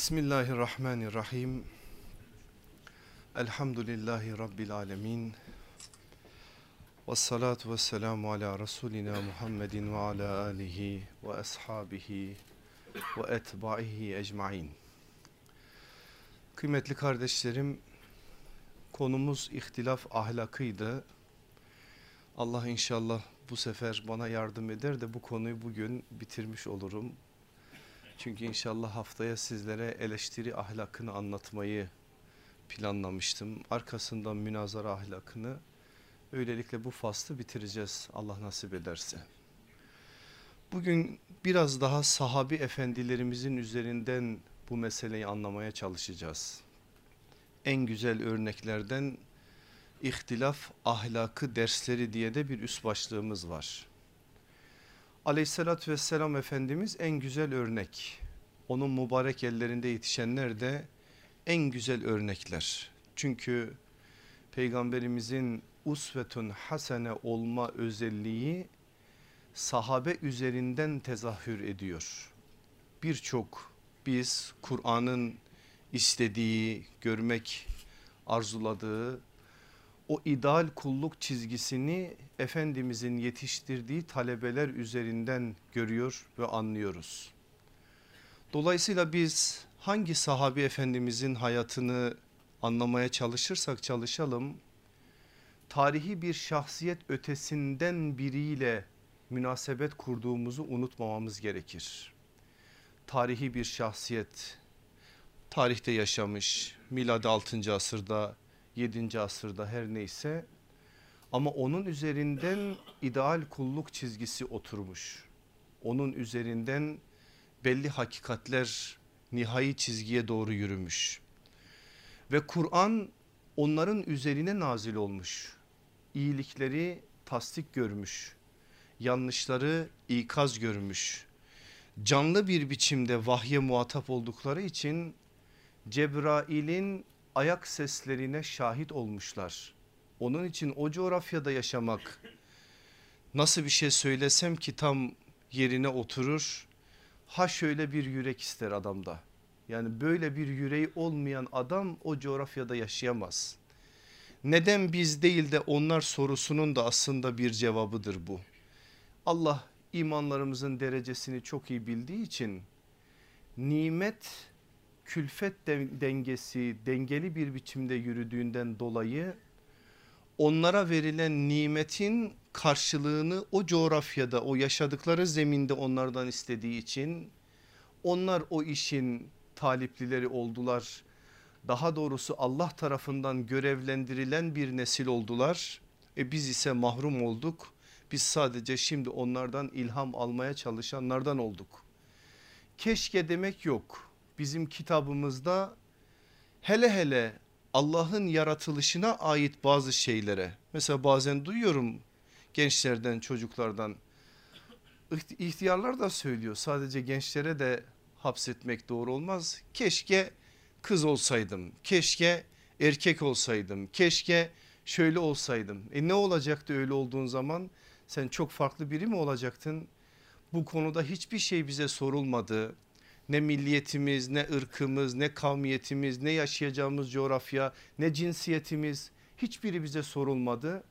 Bismillahirrahmanirrahim. Elhamdülillahi Rabbil alemin. Ve salatu ve selamu ala Resulina Muhammedin ve ala alihi ve ashabihi ve etbaihi ecmain. Kıymetli kardeşlerim, konumuz ihtilaf ahlakıydı. Allah inşallah bu sefer bana yardım eder de bu konuyu bugün bitirmiş olurum. Çünkü inşallah haftaya sizlere eleştiri ahlakını anlatmayı planlamıştım. Arkasından münazara ahlakını öylelikle bu faslı bitireceğiz Allah nasip ederse. Bugün biraz daha sahabi efendilerimizin üzerinden bu meseleyi anlamaya çalışacağız. En güzel örneklerden ihtilaf ahlakı dersleri diye de bir üst başlığımız var. Aleyhissalatü vesselam Efendimiz en güzel örnek. Onun mübarek ellerinde yetişenler de en güzel örnekler. Çünkü peygamberimizin usvetun hasene olma özelliği sahabe üzerinden tezahür ediyor. Birçok biz Kur'an'ın istediği, görmek arzuladığı o ideal kulluk çizgisini Efendimizin yetiştirdiği talebeler üzerinden görüyor ve anlıyoruz. Dolayısıyla biz hangi sahabi efendimizin hayatını anlamaya çalışırsak çalışalım tarihi bir şahsiyet ötesinden biriyle münasebet kurduğumuzu unutmamamız gerekir. Tarihi bir şahsiyet tarihte yaşamış miladi 6. asırda 7. asırda her neyse ama onun üzerinden ideal kulluk çizgisi oturmuş. Onun üzerinden belli hakikatler nihai çizgiye doğru yürümüş. Ve Kur'an onların üzerine nazil olmuş. İyilikleri tasdik görmüş. Yanlışları ikaz görmüş. Canlı bir biçimde vahye muhatap oldukları için Cebrail'in ayak seslerine şahit olmuşlar. Onun için o coğrafyada yaşamak nasıl bir şey söylesem ki tam yerine oturur. Ha şöyle bir yürek ister adamda. Yani böyle bir yüreği olmayan adam o coğrafyada yaşayamaz. Neden biz değil de onlar sorusunun da aslında bir cevabıdır bu. Allah imanlarımızın derecesini çok iyi bildiği için nimet külfet dengesi dengeli bir biçimde yürüdüğünden dolayı onlara verilen nimetin karşılığını o coğrafyada o yaşadıkları zeminde onlardan istediği için onlar o işin taliplileri oldular. Daha doğrusu Allah tarafından görevlendirilen bir nesil oldular. E biz ise mahrum olduk. Biz sadece şimdi onlardan ilham almaya çalışanlardan olduk. Keşke demek yok bizim kitabımızda hele hele Allah'ın yaratılışına ait bazı şeylere mesela bazen duyuyorum gençlerden çocuklardan ihtiyarlar da söylüyor sadece gençlere de hapsetmek doğru olmaz. Keşke kız olsaydım keşke erkek olsaydım keşke şöyle olsaydım. E ne olacaktı öyle olduğun zaman sen çok farklı biri mi olacaktın? Bu konuda hiçbir şey bize sorulmadı ne milliyetimiz ne ırkımız ne kavmiyetimiz ne yaşayacağımız coğrafya ne cinsiyetimiz hiçbiri bize sorulmadı.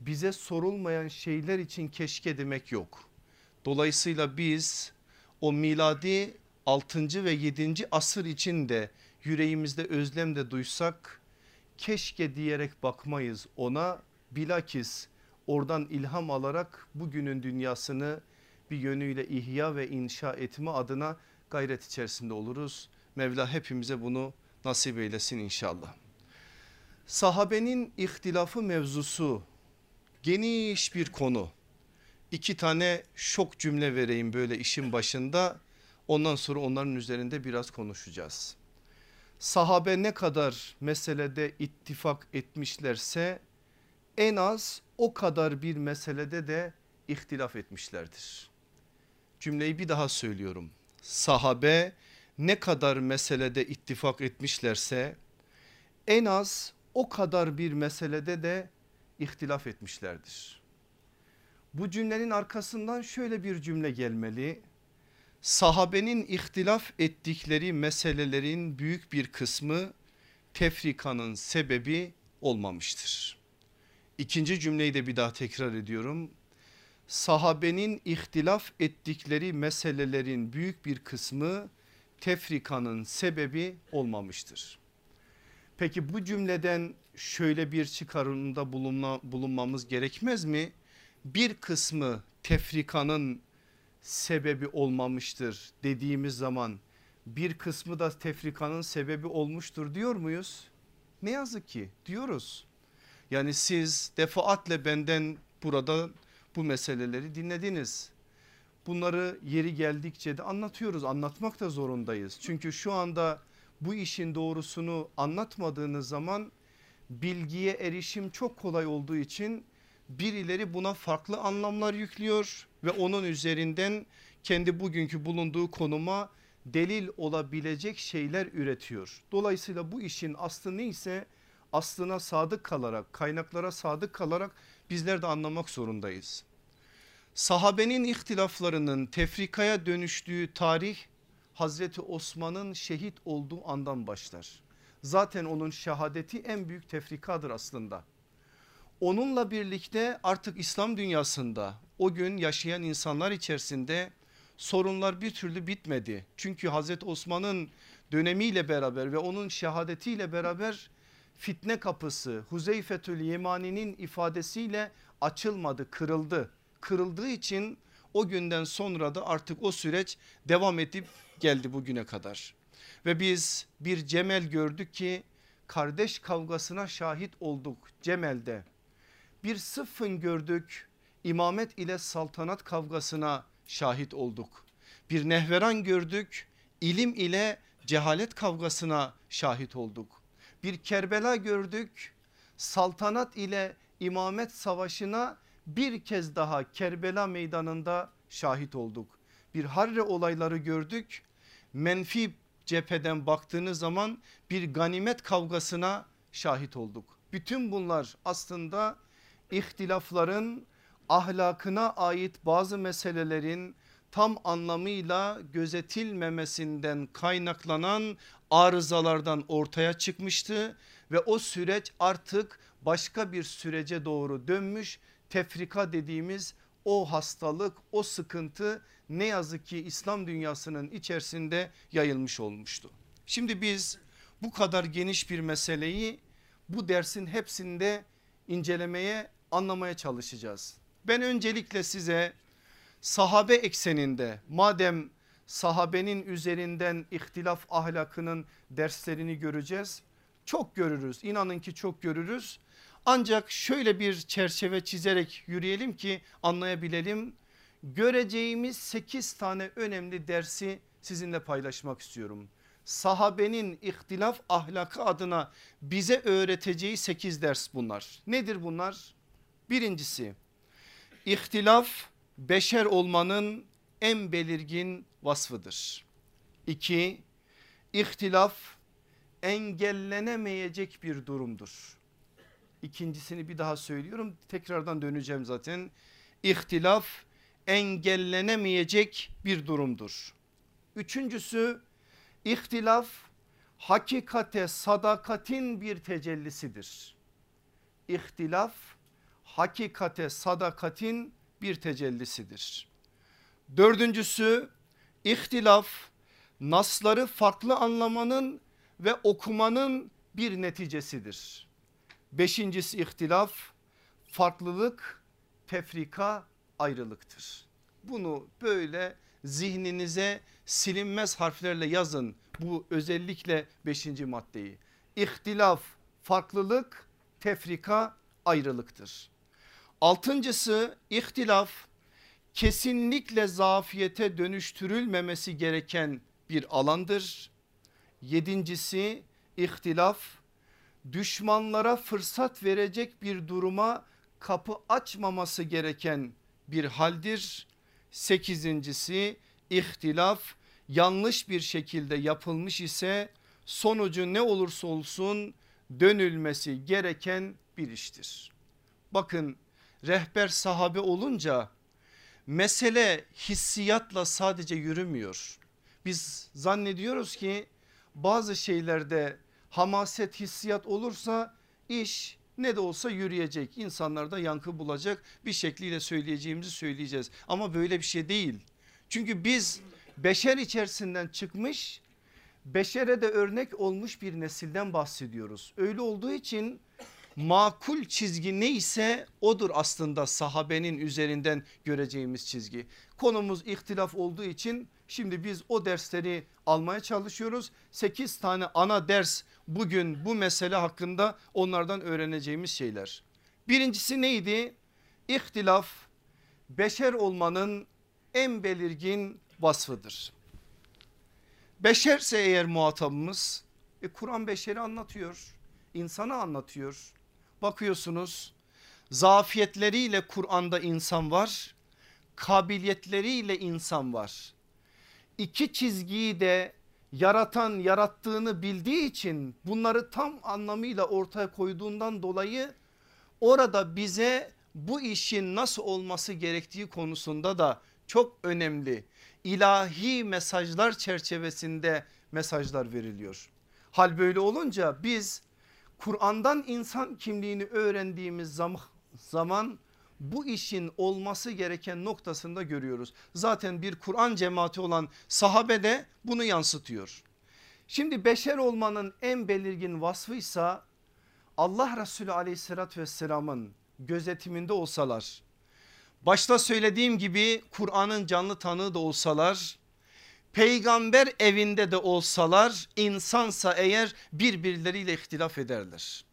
Bize sorulmayan şeyler için keşke demek yok. Dolayısıyla biz o miladi 6. ve 7. asır içinde yüreğimizde özlem de duysak keşke diyerek bakmayız ona bilakis oradan ilham alarak bugünün dünyasını bir yönüyle ihya ve inşa etme adına gayret içerisinde oluruz. Mevla hepimize bunu nasip eylesin inşallah. Sahabenin ihtilafı mevzusu geniş bir konu. İki tane şok cümle vereyim böyle işin başında. Ondan sonra onların üzerinde biraz konuşacağız. Sahabe ne kadar meselede ittifak etmişlerse en az o kadar bir meselede de ihtilaf etmişlerdir. Cümleyi bir daha söylüyorum sahabe ne kadar meselede ittifak etmişlerse en az o kadar bir meselede de ihtilaf etmişlerdir. Bu cümlenin arkasından şöyle bir cümle gelmeli. sahabenin ihtilaf ettikleri meselelerin büyük bir kısmı tefrikanın sebebi olmamıştır. İkinci cümleyi de bir daha tekrar ediyorum. Sahabenin ihtilaf ettikleri meselelerin büyük bir kısmı tefrikanın sebebi olmamıştır. Peki bu cümleden şöyle bir çıkarımda bulunma, bulunmamız gerekmez mi? Bir kısmı tefrikanın sebebi olmamıştır dediğimiz zaman bir kısmı da tefrikanın sebebi olmuştur diyor muyuz? Ne yazık ki diyoruz. Yani siz defaatle benden burada bu meseleleri dinlediniz. Bunları yeri geldikçe de anlatıyoruz anlatmak da zorundayız. Çünkü şu anda bu işin doğrusunu anlatmadığınız zaman bilgiye erişim çok kolay olduğu için birileri buna farklı anlamlar yüklüyor ve onun üzerinden kendi bugünkü bulunduğu konuma delil olabilecek şeyler üretiyor. Dolayısıyla bu işin aslı neyse aslına sadık kalarak kaynaklara sadık kalarak bizler de anlamak zorundayız. Sahabenin ihtilaflarının tefrikaya dönüştüğü tarih Hazreti Osman'ın şehit olduğu andan başlar. Zaten onun şehadeti en büyük tefrikadır aslında. Onunla birlikte artık İslam dünyasında o gün yaşayan insanlar içerisinde sorunlar bir türlü bitmedi. Çünkü Hazreti Osman'ın dönemiyle beraber ve onun şehadetiyle beraber fitne kapısı Huzeyfetül Yemani'nin ifadesiyle açılmadı kırıldı. Kırıldığı için o günden sonra da artık o süreç devam edip geldi bugüne kadar. Ve biz bir Cemel gördük ki kardeş kavgasına şahit olduk Cemel'de. Bir sıffın gördük imamet ile saltanat kavgasına şahit olduk. Bir nehveran gördük ilim ile cehalet kavgasına şahit olduk. Bir Kerbela gördük saltanat ile imamet savaşına bir kez daha Kerbela meydanında şahit olduk. Bir Harre olayları gördük menfi cepheden baktığınız zaman bir ganimet kavgasına şahit olduk. Bütün bunlar aslında ihtilafların ahlakına ait bazı meselelerin tam anlamıyla gözetilmemesinden kaynaklanan arızalardan ortaya çıkmıştı ve o süreç artık başka bir sürece doğru dönmüş tefrika dediğimiz o hastalık o sıkıntı ne yazık ki İslam dünyasının içerisinde yayılmış olmuştu. Şimdi biz bu kadar geniş bir meseleyi bu dersin hepsinde incelemeye anlamaya çalışacağız. Ben öncelikle size sahabe ekseninde madem sahabenin üzerinden ihtilaf ahlakının derslerini göreceğiz. Çok görürüz inanın ki çok görürüz. Ancak şöyle bir çerçeve çizerek yürüyelim ki anlayabilelim. Göreceğimiz 8 tane önemli dersi sizinle paylaşmak istiyorum. Sahabenin ihtilaf ahlakı adına bize öğreteceği 8 ders bunlar. Nedir bunlar? Birincisi ihtilaf beşer olmanın en belirgin vasfıdır. İki, ihtilaf engellenemeyecek bir durumdur. İkincisini bir daha söylüyorum tekrardan döneceğim zaten. İhtilaf engellenemeyecek bir durumdur. Üçüncüsü ihtilaf hakikate sadakatin bir tecellisidir. İhtilaf hakikate sadakatin bir tecellisidir. Dördüncüsü ihtilaf nasları farklı anlamanın ve okumanın bir neticesidir. Beşincisi ihtilaf farklılık tefrika ayrılıktır. Bunu böyle zihninize silinmez harflerle yazın bu özellikle beşinci maddeyi. İhtilaf farklılık tefrika ayrılıktır. Altıncısı ihtilaf kesinlikle zafiyete dönüştürülmemesi gereken bir alandır. Yedincisi ihtilaf düşmanlara fırsat verecek bir duruma kapı açmaması gereken bir haldir. Sekizincisi ihtilaf yanlış bir şekilde yapılmış ise sonucu ne olursa olsun dönülmesi gereken bir iştir. Bakın rehber sahabe olunca mesele hissiyatla sadece yürümüyor. Biz zannediyoruz ki bazı şeylerde hamaset hissiyat olursa iş ne de olsa yürüyecek insanlarda yankı bulacak bir şekliyle söyleyeceğimizi söyleyeceğiz ama böyle bir şey değil. Çünkü biz beşer içerisinden çıkmış beşere de örnek olmuş bir nesilden bahsediyoruz. Öyle olduğu için makul çizgi neyse odur aslında sahabenin üzerinden göreceğimiz çizgi. Konumuz ihtilaf olduğu için şimdi biz o dersleri almaya çalışıyoruz. 8 tane ana ders bugün bu mesele hakkında onlardan öğreneceğimiz şeyler. Birincisi neydi? İhtilaf beşer olmanın en belirgin vasfıdır. Beşerse eğer muhatabımız e, Kur'an beşeri anlatıyor. insanı anlatıyor. Bakıyorsunuz zafiyetleriyle Kur'an'da insan var. Kabiliyetleriyle insan var. İki çizgiyi de yaratan yarattığını bildiği için bunları tam anlamıyla ortaya koyduğundan dolayı orada bize bu işin nasıl olması gerektiği konusunda da çok önemli ilahi mesajlar çerçevesinde mesajlar veriliyor. Hal böyle olunca biz Kur'an'dan insan kimliğini öğrendiğimiz zaman, bu işin olması gereken noktasında görüyoruz. Zaten bir Kur'an cemaati olan sahabe de bunu yansıtıyor. Şimdi beşer olmanın en belirgin vasfıysa Allah Resulü aleyhissalatü vesselamın gözetiminde olsalar başta söylediğim gibi Kur'an'ın canlı tanığı da olsalar peygamber evinde de olsalar insansa eğer birbirleriyle ihtilaf ederler.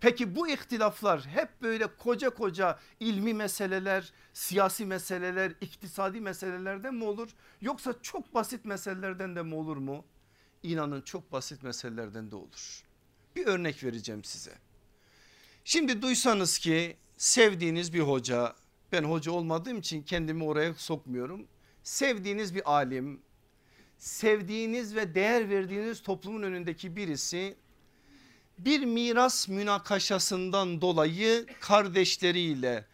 Peki bu ihtilaflar hep böyle koca koca ilmi meseleler, siyasi meseleler, iktisadi meselelerden mi olur? Yoksa çok basit meselelerden de mi olur mu? İnanın çok basit meselelerden de olur. Bir örnek vereceğim size. Şimdi duysanız ki sevdiğiniz bir hoca, ben hoca olmadığım için kendimi oraya sokmuyorum. Sevdiğiniz bir alim, sevdiğiniz ve değer verdiğiniz toplumun önündeki birisi bir miras münakaşasından dolayı kardeşleriyle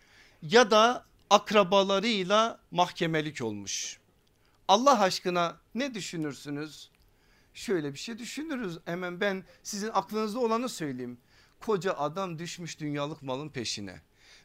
ya da akrabalarıyla mahkemelik olmuş. Allah aşkına ne düşünürsünüz? Şöyle bir şey düşünürüz hemen ben sizin aklınızda olanı söyleyeyim. Koca adam düşmüş dünyalık malın peşine.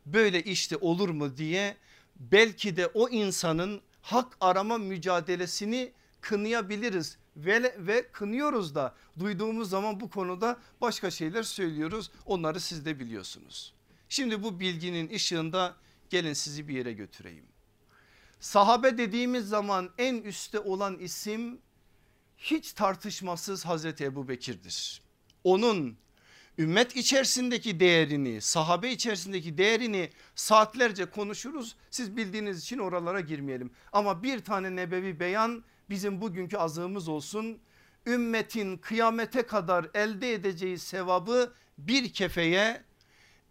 Böyle işte olur mu diye belki de o insanın hak arama mücadelesini kınayabiliriz ve, ve kınıyoruz da duyduğumuz zaman bu konuda başka şeyler söylüyoruz onları siz de biliyorsunuz. Şimdi bu bilginin ışığında gelin sizi bir yere götüreyim. Sahabe dediğimiz zaman en üstte olan isim hiç tartışmasız Hazreti Ebu Bekir'dir. Onun ümmet içerisindeki değerini sahabe içerisindeki değerini saatlerce konuşuruz. Siz bildiğiniz için oralara girmeyelim. Ama bir tane nebevi beyan bizim bugünkü azığımız olsun. Ümmetin kıyamete kadar elde edeceği sevabı bir kefeye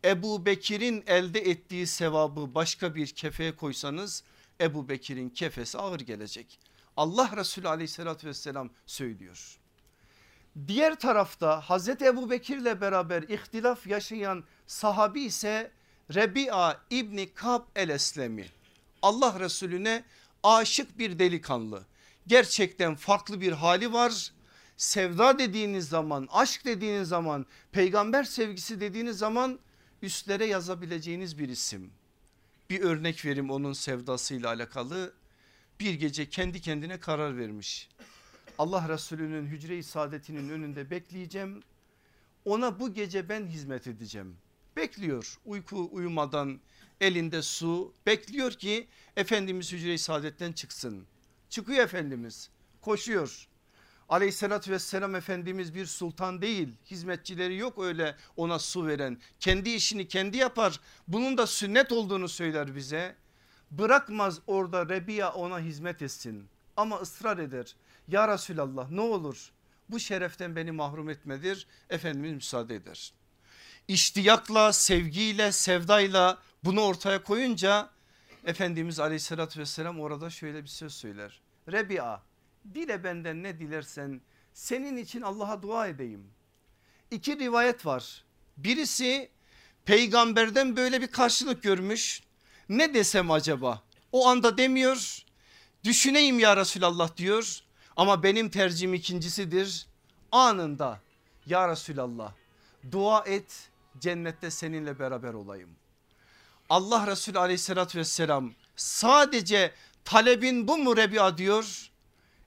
Ebu Bekir'in elde ettiği sevabı başka bir kefeye koysanız Ebu Bekir'in kefesi ağır gelecek. Allah Resulü aleyhissalatü vesselam söylüyor. Diğer tarafta Hazreti Ebu Bekir'le beraber ihtilaf yaşayan sahabi ise Rebi'a İbni Kab el Eslemi. Allah Resulüne aşık bir delikanlı. Gerçekten farklı bir hali var. Sevda dediğiniz zaman, aşk dediğiniz zaman, peygamber sevgisi dediğiniz zaman üstlere yazabileceğiniz bir isim. Bir örnek vereyim onun sevdasıyla alakalı. Bir gece kendi kendine karar vermiş. Allah Resulü'nün hücre-i saadetinin önünde bekleyeceğim. Ona bu gece ben hizmet edeceğim. Bekliyor uyku uyumadan elinde su bekliyor ki Efendimiz hücre-i saadetten çıksın. Çıkıyor Efendimiz koşuyor. Aleyhissalatü vesselam Efendimiz bir sultan değil hizmetçileri yok öyle ona su veren kendi işini kendi yapar bunun da sünnet olduğunu söyler bize bırakmaz orada Rebiya ona hizmet etsin ama ısrar eder ya Resulallah ne olur bu şereften beni mahrum etmedir. Efendimiz müsaade eder. İştiyakla, sevgiyle, sevdayla bunu ortaya koyunca Efendimiz aleyhissalatü vesselam orada şöyle bir söz söyler. Rebi'a dile benden ne dilersen senin için Allah'a dua edeyim. İki rivayet var. Birisi peygamberden böyle bir karşılık görmüş. Ne desem acaba? O anda demiyor düşüneyim ya Resulallah diyor ama benim tercihim ikincisidir. Anında ya Resulallah dua et cennette seninle beraber olayım. Allah Resulü aleyhissalatü vesselam sadece talebin bu mu Rebi'a diyor.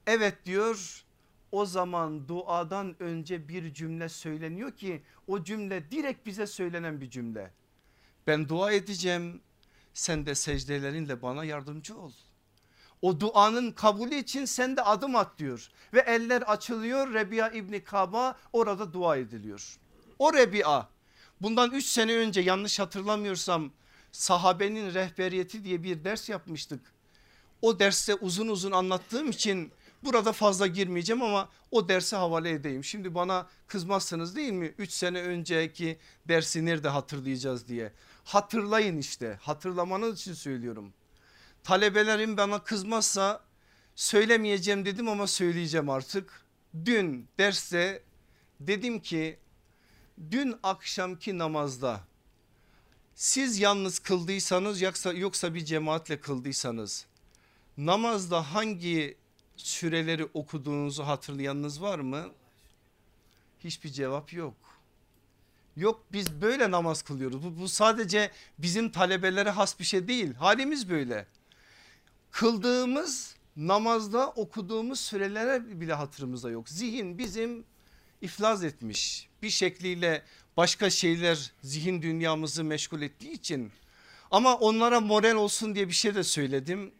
Evet diyor o zaman duadan önce bir cümle söyleniyor ki o cümle direkt bize söylenen bir cümle. Ben dua edeceğim sen de secdelerinle bana yardımcı ol. O duanın kabulü için sen de adım at diyor ve eller açılıyor Rebi'a İbni Kaba orada dua ediliyor. O Rebi'a bundan 3 sene önce yanlış hatırlamıyorsam sahabenin rehberiyeti diye bir ders yapmıştık. O derste uzun uzun anlattığım için burada fazla girmeyeceğim ama o dersi havale edeyim. Şimdi bana kızmazsınız değil mi? 3 sene önceki dersi nerede hatırlayacağız diye. Hatırlayın işte hatırlamanız için söylüyorum. Talebelerim bana kızmazsa söylemeyeceğim dedim ama söyleyeceğim artık. Dün derste dedim ki dün akşamki namazda siz yalnız kıldıysanız yoksa, yoksa bir cemaatle kıldıysanız namazda hangi süreleri okuduğunuzu hatırlayanınız var mı? Hiçbir cevap yok. Yok biz böyle namaz kılıyoruz. Bu, bu sadece bizim talebelere has bir şey değil. Halimiz böyle. Kıldığımız namazda okuduğumuz sürelere bile hatırımızda yok. Zihin bizim iflas etmiş. Bir şekliyle başka şeyler zihin dünyamızı meşgul ettiği için ama onlara moral olsun diye bir şey de söyledim.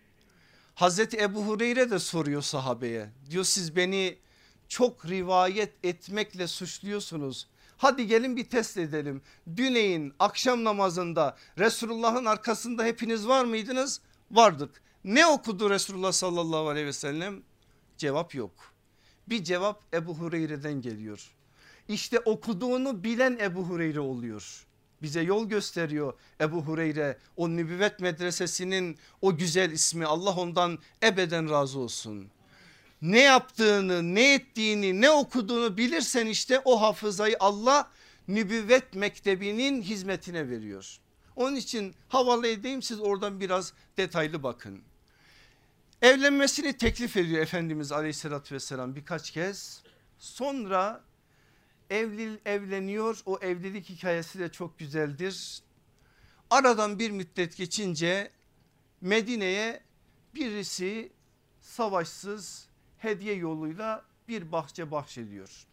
Hazreti Ebu Hureyre de soruyor sahabeye diyor siz beni çok rivayet etmekle suçluyorsunuz. Hadi gelin bir test edelim. Düneyin akşam namazında Resulullah'ın arkasında hepiniz var mıydınız? Vardık. Ne okudu Resulullah sallallahu aleyhi ve sellem? Cevap yok. Bir cevap Ebu Hureyre'den geliyor. İşte okuduğunu bilen Ebu Hureyre oluyor. Bize yol gösteriyor Ebu Hureyre o nübüvvet medresesinin o güzel ismi Allah ondan ebeden razı olsun. Ne yaptığını ne ettiğini ne okuduğunu bilirsen işte o hafızayı Allah nübüvvet mektebinin hizmetine veriyor. Onun için havalı edeyim siz oradan biraz detaylı bakın. Evlenmesini teklif ediyor Efendimiz aleyhissalatü vesselam birkaç kez. Sonra evli, evleniyor o evlilik hikayesi de çok güzeldir. Aradan bir müddet geçince Medine'ye birisi savaşsız hediye yoluyla bir bahçe bahşediyor.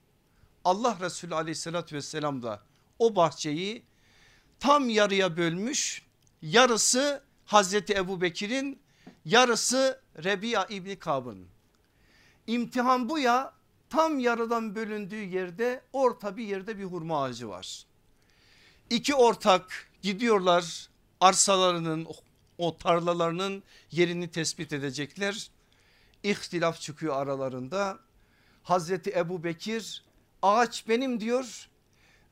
Allah Resulü aleyhissalatü vesselam da o bahçeyi tam yarıya bölmüş yarısı Hazreti Ebu Bekir'in yarısı Rebi'a İbni Kab'ın. İmtihan bu ya tam yarıdan bölündüğü yerde orta bir yerde bir hurma ağacı var. İki ortak gidiyorlar arsalarının o tarlalarının yerini tespit edecekler. İhtilaf çıkıyor aralarında. Hazreti Ebu Bekir ağaç benim diyor.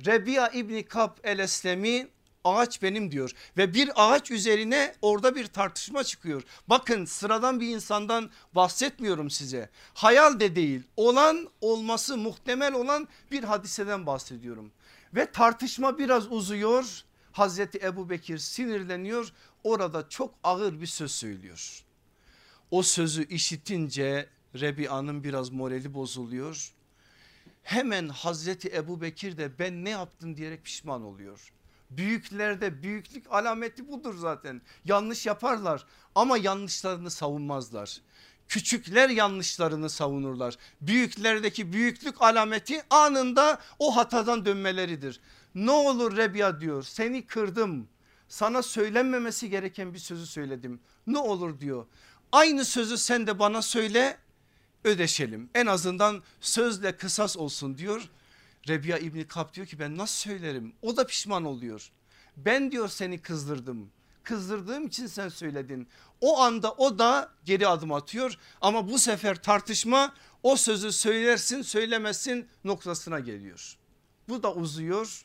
Rebi'a İbni Kab el Eslemi ağaç benim diyor ve bir ağaç üzerine orada bir tartışma çıkıyor. Bakın sıradan bir insandan bahsetmiyorum size. Hayal de değil olan olması muhtemel olan bir hadiseden bahsediyorum. Ve tartışma biraz uzuyor. Hazreti Ebu Bekir sinirleniyor orada çok ağır bir söz söylüyor. O sözü işitince Rebia'nın biraz morali bozuluyor. Hemen Hazreti Ebu Bekir de ben ne yaptım diyerek pişman oluyor. Büyüklerde büyüklük alameti budur zaten. Yanlış yaparlar ama yanlışlarını savunmazlar. Küçükler yanlışlarını savunurlar. Büyüklerdeki büyüklük alameti anında o hatadan dönmeleridir. Ne olur Rebiya diyor seni kırdım. Sana söylenmemesi gereken bir sözü söyledim. Ne olur diyor. Aynı sözü sen de bana söyle ödeşelim. En azından sözle kısas olsun diyor. Rebiya İbni Kap diyor ki ben nasıl söylerim? O da pişman oluyor. Ben diyor seni kızdırdım. Kızdırdığım için sen söyledin. O anda o da geri adım atıyor ama bu sefer tartışma o sözü söylersin söylemezsin noktasına geliyor. Bu da uzuyor.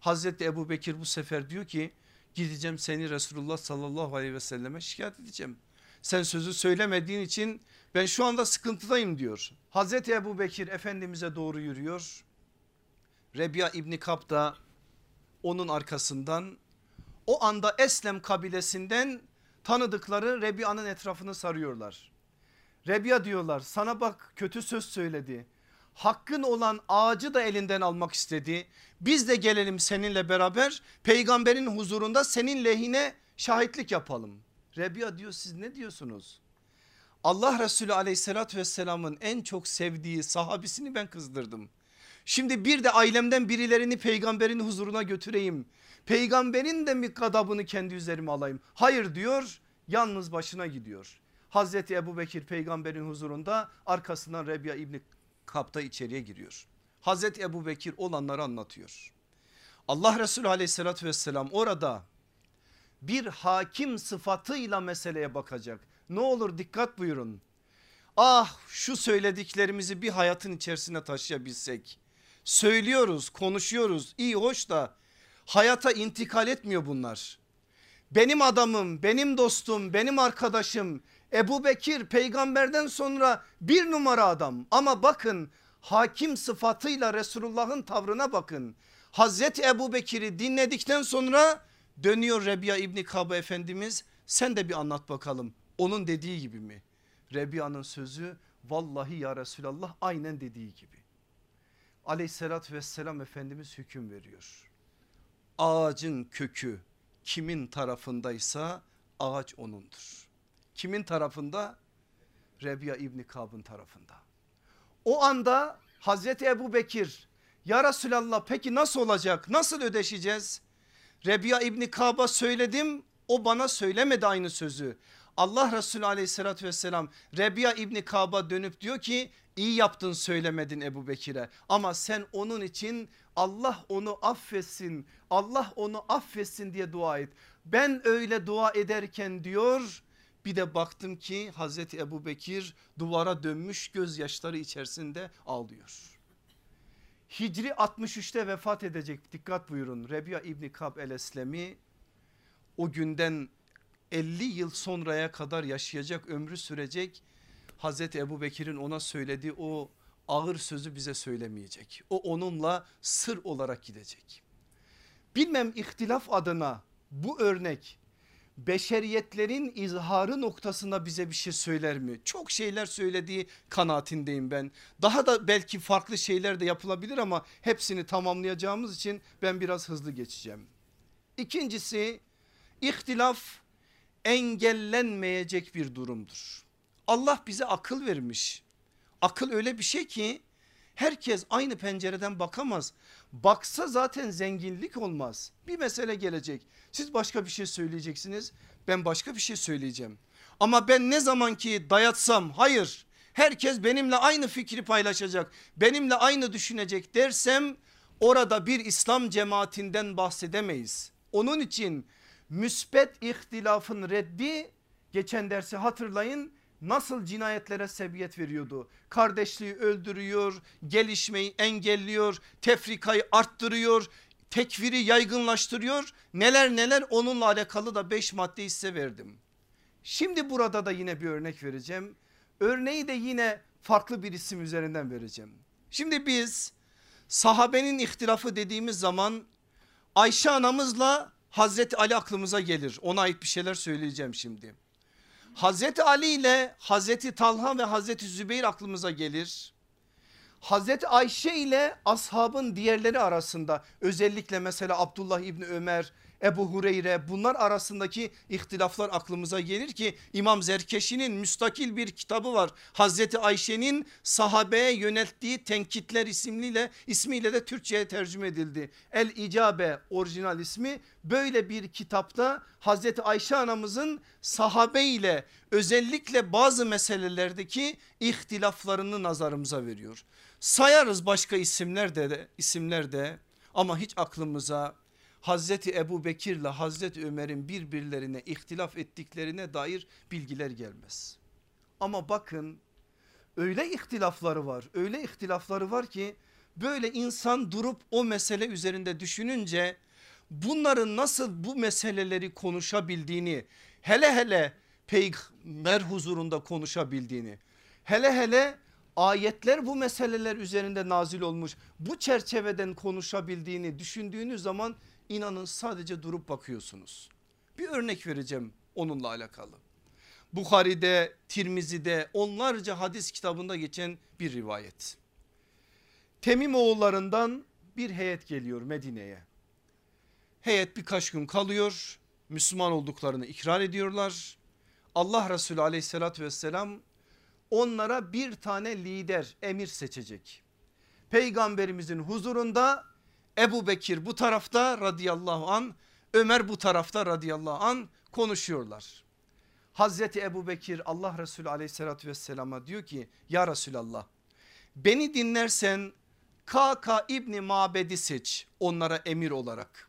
Hazreti Ebu Bekir bu sefer diyor ki gideceğim seni Resulullah sallallahu aleyhi ve selleme şikayet edeceğim. Sen sözü söylemediğin için ben şu anda sıkıntıdayım diyor. Hazreti Ebu Bekir Efendimiz'e doğru yürüyor. Rebiya İbni Kap onun arkasından o anda Eslem kabilesinden tanıdıkları Rebiya'nın etrafını sarıyorlar. Rebiya diyorlar sana bak kötü söz söyledi. Hakkın olan ağacı da elinden almak istedi. Biz de gelelim seninle beraber peygamberin huzurunda senin lehine şahitlik yapalım. Rebiya diyor siz ne diyorsunuz? Allah Resulü aleyhissalatü vesselamın en çok sevdiği sahabisini ben kızdırdım. Şimdi bir de ailemden birilerini peygamberin huzuruna götüreyim. Peygamberin de mi gadabını kendi üzerime alayım? Hayır diyor yalnız başına gidiyor. Hazreti Ebu Bekir peygamberin huzurunda arkasından Rebiya İbni Kapta içeriye giriyor. Hazreti Ebu Bekir olanları anlatıyor. Allah Resulü aleyhissalatü vesselam orada bir hakim sıfatıyla meseleye bakacak. Ne olur dikkat buyurun. Ah şu söylediklerimizi bir hayatın içerisine taşıyabilsek. Söylüyoruz konuşuyoruz iyi hoş da hayata intikal etmiyor bunlar. Benim adamım benim dostum benim arkadaşım Ebu Bekir peygamberden sonra bir numara adam ama bakın hakim sıfatıyla Resulullah'ın tavrına bakın. Hazreti Ebu Bekir'i dinledikten sonra dönüyor Rebiya İbni Kabe Efendimiz sen de bir anlat bakalım onun dediği gibi mi? Rebiya'nın sözü vallahi ya Resulallah aynen dediği gibi. Aleyhissalatü vesselam Efendimiz hüküm veriyor. Ağacın kökü kimin tarafındaysa ağaç onundur. Kimin tarafında? Rebiya İbni Kab'ın tarafında. O anda Hazreti Ebu Bekir ya Resulallah peki nasıl olacak nasıl ödeşeceğiz? Rebiya İbni Kab'a söyledim o bana söylemedi aynı sözü. Allah Resulü aleyhissalatü vesselam Rebiya İbni Kab'a dönüp diyor ki iyi yaptın söylemedin Ebu Bekir'e ama sen onun için Allah onu affetsin Allah onu affetsin diye dua et. Ben öyle dua ederken diyor bir de baktım ki Hazreti Ebu Bekir duvara dönmüş gözyaşları içerisinde ağlıyor. Hicri 63'te vefat edecek dikkat buyurun Rebiya İbni Kab el Eslemi o günden 50 yıl sonraya kadar yaşayacak ömrü sürecek Hazreti Ebu Bekir'in ona söylediği o ağır sözü bize söylemeyecek. O onunla sır olarak gidecek. Bilmem ihtilaf adına bu örnek beşeriyetlerin izharı noktasında bize bir şey söyler mi? Çok şeyler söylediği kanaatindeyim ben. Daha da belki farklı şeyler de yapılabilir ama hepsini tamamlayacağımız için ben biraz hızlı geçeceğim. İkincisi ihtilaf engellenmeyecek bir durumdur. Allah bize akıl vermiş. Akıl öyle bir şey ki herkes aynı pencereden bakamaz. Baksa zaten zenginlik olmaz. Bir mesele gelecek. Siz başka bir şey söyleyeceksiniz. Ben başka bir şey söyleyeceğim. Ama ben ne zaman ki dayatsam hayır herkes benimle aynı fikri paylaşacak. Benimle aynı düşünecek dersem orada bir İslam cemaatinden bahsedemeyiz. Onun için müspet ihtilafın reddi geçen dersi hatırlayın nasıl cinayetlere sebebiyet veriyordu. Kardeşliği öldürüyor, gelişmeyi engelliyor, tefrikayı arttırıyor, tekfiri yaygınlaştırıyor. Neler neler onunla alakalı da 5 madde size verdim. Şimdi burada da yine bir örnek vereceğim. Örneği de yine farklı bir isim üzerinden vereceğim. Şimdi biz sahabenin ihtilafı dediğimiz zaman Ayşe anamızla Hazreti Ali aklımıza gelir. Ona ait bir şeyler söyleyeceğim şimdi. Hazreti Ali ile Hazreti Talha ve Hazreti Zübeyir aklımıza gelir. Hazreti Ayşe ile ashabın diğerleri arasında özellikle mesela Abdullah İbni Ömer, Ebu Hureyre bunlar arasındaki ihtilaflar aklımıza gelir ki İmam Zerkeşi'nin müstakil bir kitabı var. Hazreti Ayşe'nin sahabeye yönelttiği tenkitler isimliyle ismiyle de Türkçe'ye tercüme edildi. El İcabe orijinal ismi böyle bir kitapta Hazreti Ayşe anamızın sahabe ile özellikle bazı meselelerdeki ihtilaflarını nazarımıza veriyor. Sayarız başka isimler de, isimler de ama hiç aklımıza Hazreti Ebu Bekir ile Hazreti Ömer'in birbirlerine ihtilaf ettiklerine dair bilgiler gelmez. Ama bakın öyle ihtilafları var öyle ihtilafları var ki böyle insan durup o mesele üzerinde düşününce bunların nasıl bu meseleleri konuşabildiğini hele hele peygamber huzurunda konuşabildiğini hele hele ayetler bu meseleler üzerinde nazil olmuş bu çerçeveden konuşabildiğini düşündüğünüz zaman inanın sadece durup bakıyorsunuz. Bir örnek vereceğim onunla alakalı. Bukhari'de, Tirmizi'de onlarca hadis kitabında geçen bir rivayet. Temim oğullarından bir heyet geliyor Medine'ye. Heyet birkaç gün kalıyor. Müslüman olduklarını ikrar ediyorlar. Allah Resulü aleyhissalatü vesselam onlara bir tane lider emir seçecek. Peygamberimizin huzurunda Ebu Bekir bu tarafta radıyallahu an Ömer bu tarafta radıyallahu an konuşuyorlar. Hazreti Ebu Bekir Allah Resulü aleyhissalatü vesselama diyor ki ya Resulallah beni dinlersen Kaka İbni Mabed'i seç onlara emir olarak.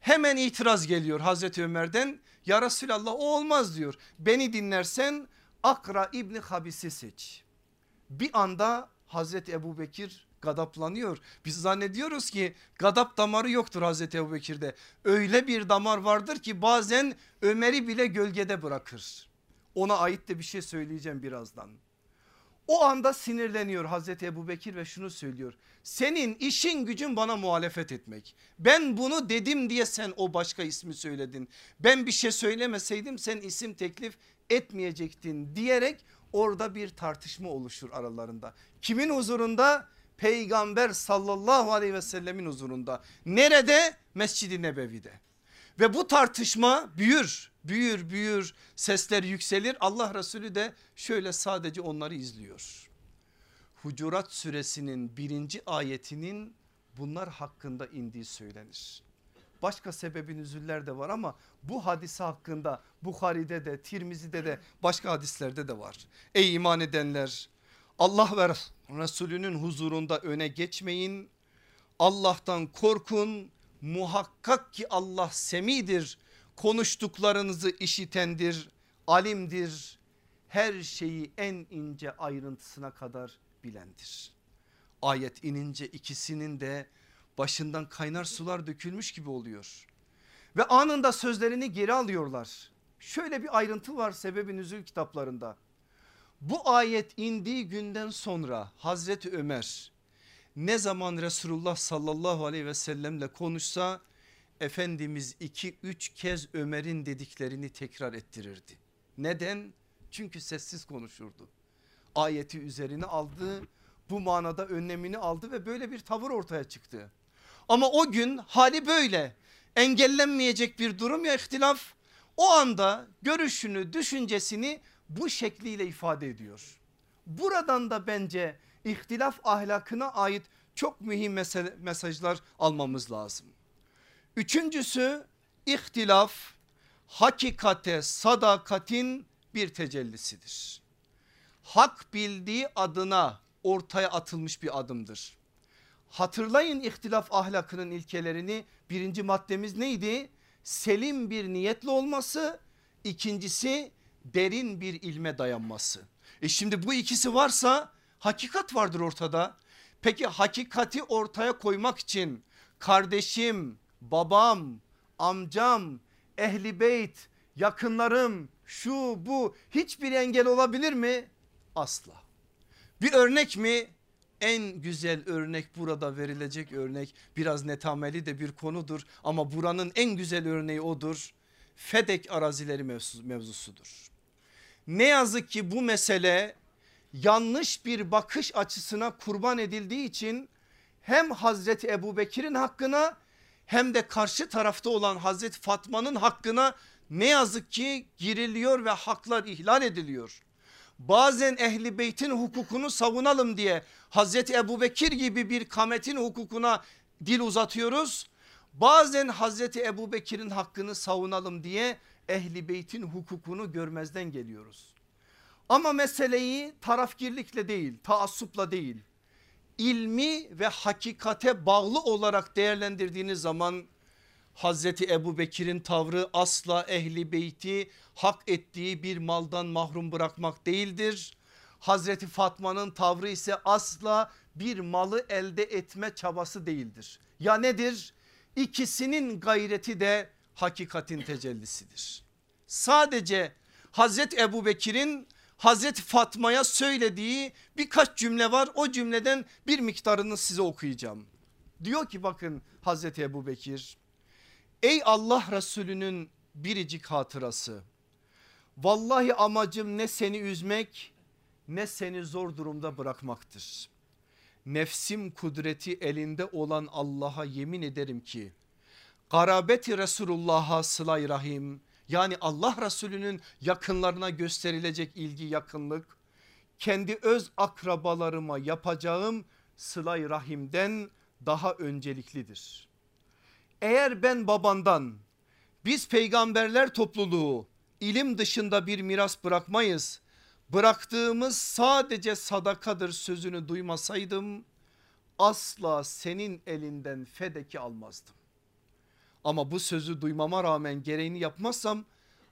Hemen itiraz geliyor Hazreti Ömer'den ya Resulallah o olmaz diyor. Beni dinlersen Akra İbni Habis'i seç. Bir anda Hazreti Ebu Bekir gadaplanıyor. Biz zannediyoruz ki gadap damarı yoktur Hazreti Ebu Bekir'de. Öyle bir damar vardır ki bazen Ömer'i bile gölgede bırakır. Ona ait de bir şey söyleyeceğim birazdan. O anda sinirleniyor Hazreti Ebu Bekir ve şunu söylüyor. Senin işin gücün bana muhalefet etmek. Ben bunu dedim diye sen o başka ismi söyledin. Ben bir şey söylemeseydim sen isim teklif etmeyecektin diyerek orada bir tartışma oluşur aralarında. Kimin huzurunda? Peygamber sallallahu aleyhi ve sellemin huzurunda. Nerede? Mescid-i Nebevi'de. Ve bu tartışma büyür, büyür, büyür, sesler yükselir. Allah Resulü de şöyle sadece onları izliyor. Hucurat suresinin birinci ayetinin bunlar hakkında indiği söylenir. Başka sebebi nüzüller de var ama bu hadise hakkında Bukhari'de de Tirmizi'de de başka hadislerde de var. Ey iman edenler Allah ve Resulünün huzurunda öne geçmeyin. Allah'tan korkun muhakkak ki Allah semidir konuştuklarınızı işitendir alimdir her şeyi en ince ayrıntısına kadar bilendir. Ayet inince ikisinin de başından kaynar sular dökülmüş gibi oluyor. Ve anında sözlerini geri alıyorlar. Şöyle bir ayrıntı var sebebi nüzül kitaplarında. Bu ayet indiği günden sonra Hazreti Ömer ne zaman Resulullah sallallahu aleyhi ve sellemle konuşsa Efendimiz iki üç kez Ömer'in dediklerini tekrar ettirirdi. Neden? Çünkü sessiz konuşurdu. Ayeti üzerine aldı bu manada önlemini aldı ve böyle bir tavır ortaya çıktı. Ama o gün hali böyle engellenmeyecek bir durum ya ihtilaf o anda görüşünü düşüncesini bu şekliyle ifade ediyor. Buradan da bence ihtilaf ahlakına ait çok mühim mesajlar almamız lazım. Üçüncüsü ihtilaf hakikate sadakatin bir tecellisidir. Hak bildiği adına ortaya atılmış bir adımdır. Hatırlayın ihtilaf ahlakının ilkelerini birinci maddemiz neydi? Selim bir niyetli olması ikincisi derin bir ilme dayanması. E şimdi bu ikisi varsa hakikat vardır ortada. Peki hakikati ortaya koymak için kardeşim, babam, amcam, ehli beyt, yakınlarım, şu bu hiçbir engel olabilir mi? Asla. Bir örnek mi? En güzel örnek burada verilecek örnek biraz netameli de bir konudur ama buranın en güzel örneği odur. Fedek arazileri mevzusudur. Ne yazık ki bu mesele yanlış bir bakış açısına kurban edildiği için hem Hazreti Ebu Bekir'in hakkına hem de karşı tarafta olan Hazreti Fatma'nın hakkına ne yazık ki giriliyor ve haklar ihlal ediliyor. Bazen ehli beytin hukukunu savunalım diye Hazreti Ebu Bekir gibi bir kametin hukukuna dil uzatıyoruz. Bazen Hazreti Ebu Bekir'in hakkını savunalım diye ehli beytin hukukunu görmezden geliyoruz. Ama meseleyi tarafgirlikle değil taassupla değil ilmi ve hakikate bağlı olarak değerlendirdiğiniz zaman Hazreti Ebu Bekir'in tavrı asla ehli beyti hak ettiği bir maldan mahrum bırakmak değildir. Hazreti Fatma'nın tavrı ise asla bir malı elde etme çabası değildir. Ya nedir? İkisinin gayreti de hakikatin tecellisidir. Sadece Hazreti Ebu Bekir'in Hazreti Fatma'ya söylediği birkaç cümle var. O cümleden bir miktarını size okuyacağım. Diyor ki bakın Hazreti Ebu Bekir ey Allah Resulü'nün biricik hatırası. Vallahi amacım ne seni üzmek ne seni zor durumda bırakmaktır. Nefsim kudreti elinde olan Allah'a yemin ederim ki garabeti Resulullah'a sılay rahim yani Allah Resulü'nün yakınlarına gösterilecek ilgi yakınlık kendi öz akrabalarıma yapacağım sılay rahimden daha önceliklidir. Eğer ben babandan biz peygamberler topluluğu ilim dışında bir miras bırakmayız. Bıraktığımız sadece sadakadır sözünü duymasaydım asla senin elinden fedeki almazdım. Ama bu sözü duymama rağmen gereğini yapmazsam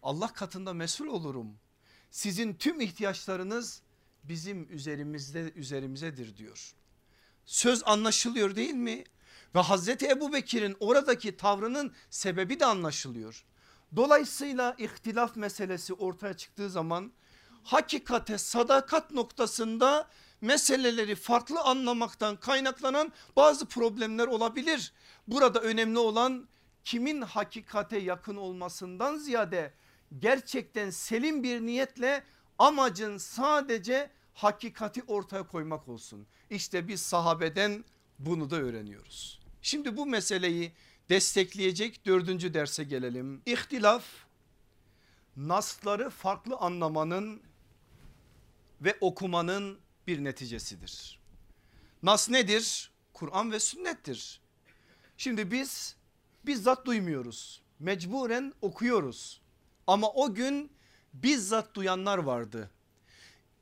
Allah katında mesul olurum. Sizin tüm ihtiyaçlarınız bizim üzerimizde üzerimizedir diyor. Söz anlaşılıyor değil mi? Ve Hazreti Ebu Bekir'in oradaki tavrının sebebi de anlaşılıyor. Dolayısıyla ihtilaf meselesi ortaya çıktığı zaman hakikate sadakat noktasında meseleleri farklı anlamaktan kaynaklanan bazı problemler olabilir. Burada önemli olan kimin hakikate yakın olmasından ziyade gerçekten selim bir niyetle amacın sadece hakikati ortaya koymak olsun. İşte biz sahabeden bunu da öğreniyoruz. Şimdi bu meseleyi destekleyecek dördüncü derse gelelim. İhtilaf nasları farklı anlamanın ve okumanın bir neticesidir. Nas nedir? Kur'an ve sünnettir. Şimdi biz bizzat duymuyoruz. Mecburen okuyoruz. Ama o gün bizzat duyanlar vardı.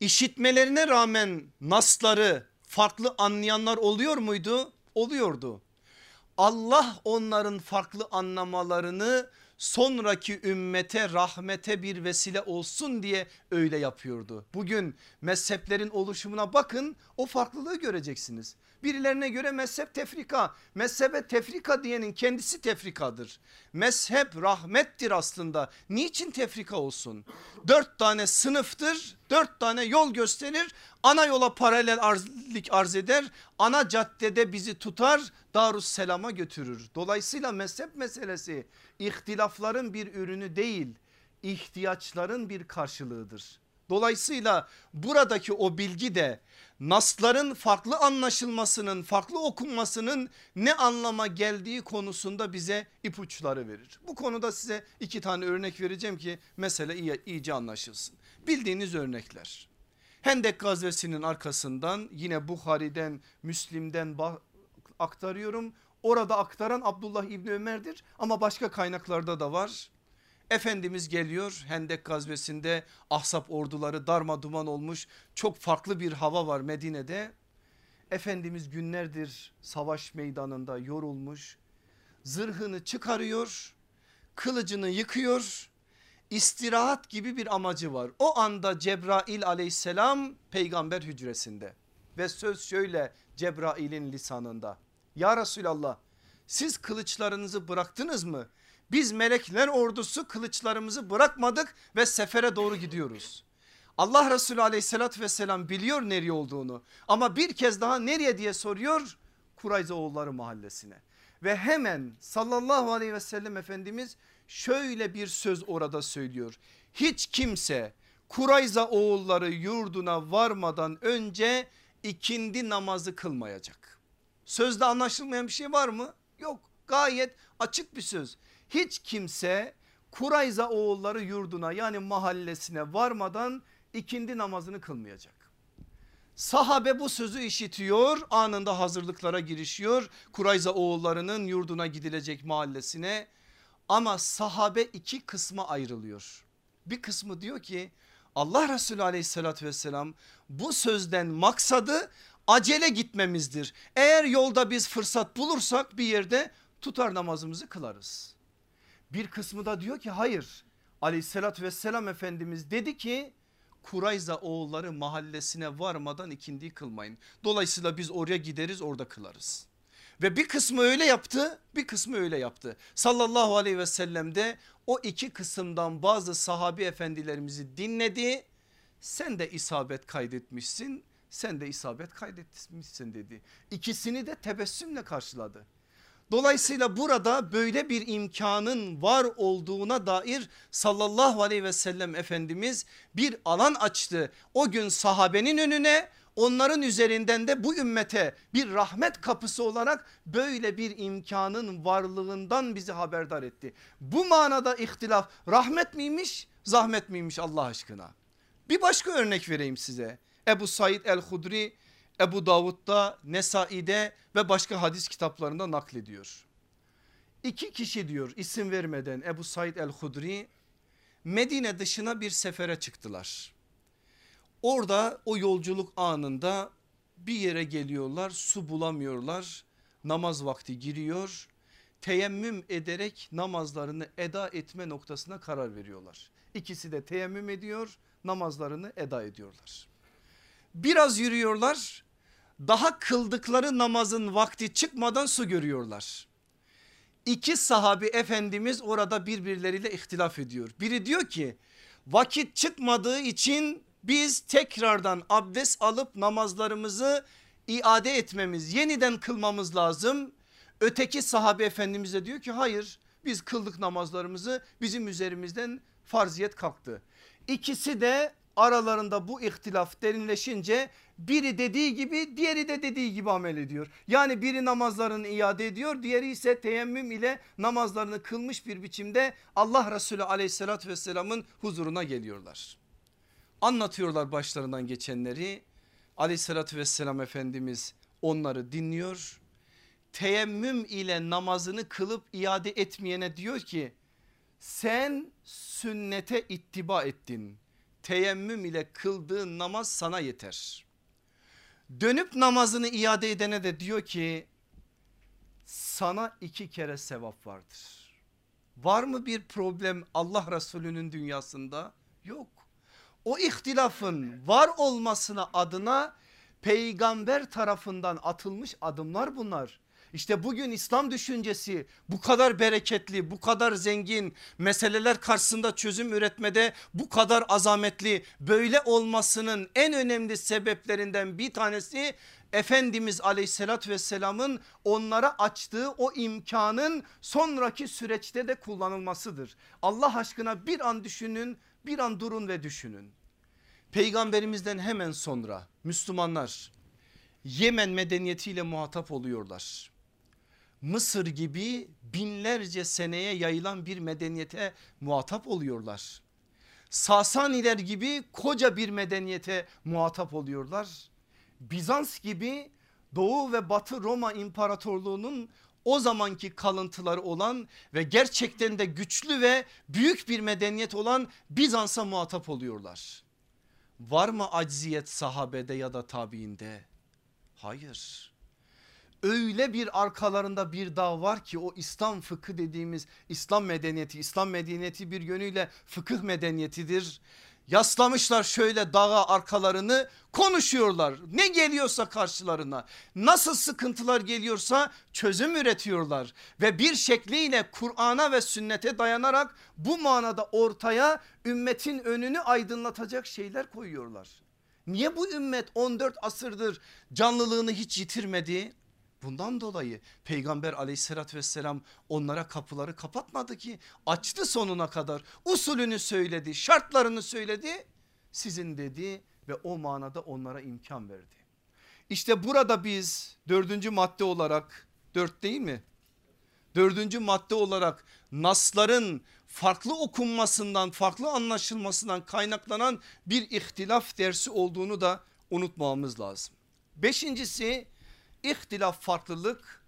İşitmelerine rağmen nasları farklı anlayanlar oluyor muydu? Oluyordu. Allah onların farklı anlamalarını sonraki ümmete rahmete bir vesile olsun diye öyle yapıyordu. Bugün mezheplerin oluşumuna bakın o farklılığı göreceksiniz. Birilerine göre mezhep tefrika. Mezhebe tefrika diyenin kendisi tefrikadır. Mezhep rahmettir aslında. Niçin tefrika olsun? Dört tane sınıftır. Dört tane yol gösterir. Ana yola paralel arzlik arz eder. Ana caddede bizi tutar. Darusselam'a götürür. Dolayısıyla mezhep meselesi ihtilafların bir ürünü değil ihtiyaçların bir karşılığıdır. Dolayısıyla buradaki o bilgi de nasların farklı anlaşılmasının farklı okunmasının ne anlama geldiği konusunda bize ipuçları verir. Bu konuda size iki tane örnek vereceğim ki mesele iyi, iyice anlaşılsın. Bildiğiniz örnekler. Hendek gazvesinin arkasından yine Bukhari'den Müslim'den aktarıyorum. Orada aktaran Abdullah İbni Ömer'dir ama başka kaynaklarda da var. Efendimiz geliyor Hendek gazvesinde ahsap orduları darma duman olmuş çok farklı bir hava var Medine'de. Efendimiz günlerdir savaş meydanında yorulmuş zırhını çıkarıyor kılıcını yıkıyor istirahat gibi bir amacı var. O anda Cebrail aleyhisselam peygamber hücresinde ve söz şöyle Cebrail'in lisanında ya Resulallah siz kılıçlarınızı bıraktınız mı? Biz melekler ordusu kılıçlarımızı bırakmadık ve sefere doğru gidiyoruz. Allah Resulü aleyhissalatü vesselam biliyor nereye olduğunu ama bir kez daha nereye diye soruyor Kurayza oğulları mahallesine. Ve hemen sallallahu aleyhi ve sellem Efendimiz şöyle bir söz orada söylüyor. Hiç kimse Kurayza oğulları yurduna varmadan önce ikindi namazı kılmayacak. Sözde anlaşılmayan bir şey var mı? Yok gayet açık bir söz hiç kimse Kurayza oğulları yurduna yani mahallesine varmadan ikindi namazını kılmayacak. Sahabe bu sözü işitiyor anında hazırlıklara girişiyor Kurayza oğullarının yurduna gidilecek mahallesine ama sahabe iki kısma ayrılıyor. Bir kısmı diyor ki Allah Resulü aleyhissalatü vesselam bu sözden maksadı acele gitmemizdir. Eğer yolda biz fırsat bulursak bir yerde tutar namazımızı kılarız. Bir kısmı da diyor ki hayır aleyhissalatü vesselam Efendimiz dedi ki Kurayza oğulları mahallesine varmadan ikindi kılmayın. Dolayısıyla biz oraya gideriz orada kılarız. Ve bir kısmı öyle yaptı bir kısmı öyle yaptı. Sallallahu aleyhi ve sellem de o iki kısımdan bazı sahabi efendilerimizi dinledi. Sen de isabet kaydetmişsin sen de isabet kaydetmişsin dedi. İkisini de tebessümle karşıladı. Dolayısıyla burada böyle bir imkanın var olduğuna dair sallallahu aleyhi ve sellem Efendimiz bir alan açtı. O gün sahabenin önüne onların üzerinden de bu ümmete bir rahmet kapısı olarak böyle bir imkanın varlığından bizi haberdar etti. Bu manada ihtilaf rahmet miymiş zahmet miymiş Allah aşkına? Bir başka örnek vereyim size. Ebu Said el-Hudri Ebu Davud'da, Nesai'de ve başka hadis kitaplarında naklediyor. İki kişi diyor isim vermeden Ebu Said el-Hudri Medine dışına bir sefere çıktılar. Orada o yolculuk anında bir yere geliyorlar su bulamıyorlar namaz vakti giriyor teyemmüm ederek namazlarını eda etme noktasına karar veriyorlar. İkisi de teyemmüm ediyor namazlarını eda ediyorlar. Biraz yürüyorlar daha kıldıkları namazın vakti çıkmadan su görüyorlar. İki sahabi efendimiz orada birbirleriyle ihtilaf ediyor. Biri diyor ki vakit çıkmadığı için biz tekrardan abdest alıp namazlarımızı iade etmemiz yeniden kılmamız lazım. Öteki sahabe efendimiz de diyor ki hayır biz kıldık namazlarımızı bizim üzerimizden farziyet kalktı. İkisi de aralarında bu ihtilaf derinleşince biri dediği gibi diğeri de dediği gibi amel ediyor. Yani biri namazlarını iade ediyor diğeri ise teyemmüm ile namazlarını kılmış bir biçimde Allah Resulü aleyhissalatü vesselamın huzuruna geliyorlar. Anlatıyorlar başlarından geçenleri aleyhissalatü vesselam Efendimiz onları dinliyor. Teyemmüm ile namazını kılıp iade etmeyene diyor ki sen sünnete ittiba ettin teyemmüm ile kıldığın namaz sana yeter. Dönüp namazını iade edene de diyor ki sana iki kere sevap vardır. Var mı bir problem Allah Resulü'nün dünyasında? Yok. O ihtilafın var olmasına adına peygamber tarafından atılmış adımlar bunlar. İşte bugün İslam düşüncesi bu kadar bereketli, bu kadar zengin, meseleler karşısında çözüm üretmede bu kadar azametli böyle olmasının en önemli sebeplerinden bir tanesi Efendimiz aleyhissalatü vesselamın onlara açtığı o imkanın sonraki süreçte de kullanılmasıdır. Allah aşkına bir an düşünün bir an durun ve düşünün. Peygamberimizden hemen sonra Müslümanlar Yemen medeniyetiyle muhatap oluyorlar. Mısır gibi binlerce seneye yayılan bir medeniyete muhatap oluyorlar. Sasaniler gibi koca bir medeniyete muhatap oluyorlar. Bizans gibi Doğu ve Batı Roma İmparatorluğu'nun o zamanki kalıntıları olan ve gerçekten de güçlü ve büyük bir medeniyet olan Bizans'a muhatap oluyorlar. Var mı acziyet sahabede ya da tabiinde? Hayır öyle bir arkalarında bir dağ var ki o İslam fıkı dediğimiz İslam medeniyeti İslam medeniyeti bir yönüyle fıkıh medeniyetidir. Yaslamışlar şöyle dağa arkalarını konuşuyorlar. Ne geliyorsa karşılarına nasıl sıkıntılar geliyorsa çözüm üretiyorlar. Ve bir şekliyle Kur'an'a ve sünnete dayanarak bu manada ortaya ümmetin önünü aydınlatacak şeyler koyuyorlar. Niye bu ümmet 14 asırdır canlılığını hiç yitirmedi? Bundan dolayı peygamber aleyhissalatü vesselam onlara kapıları kapatmadı ki açtı sonuna kadar usulünü söyledi şartlarını söyledi sizin dedi ve o manada onlara imkan verdi. İşte burada biz dördüncü madde olarak dört değil mi? Dördüncü madde olarak nasların farklı okunmasından farklı anlaşılmasından kaynaklanan bir ihtilaf dersi olduğunu da unutmamamız lazım. Beşincisi İhtilaf farklılık,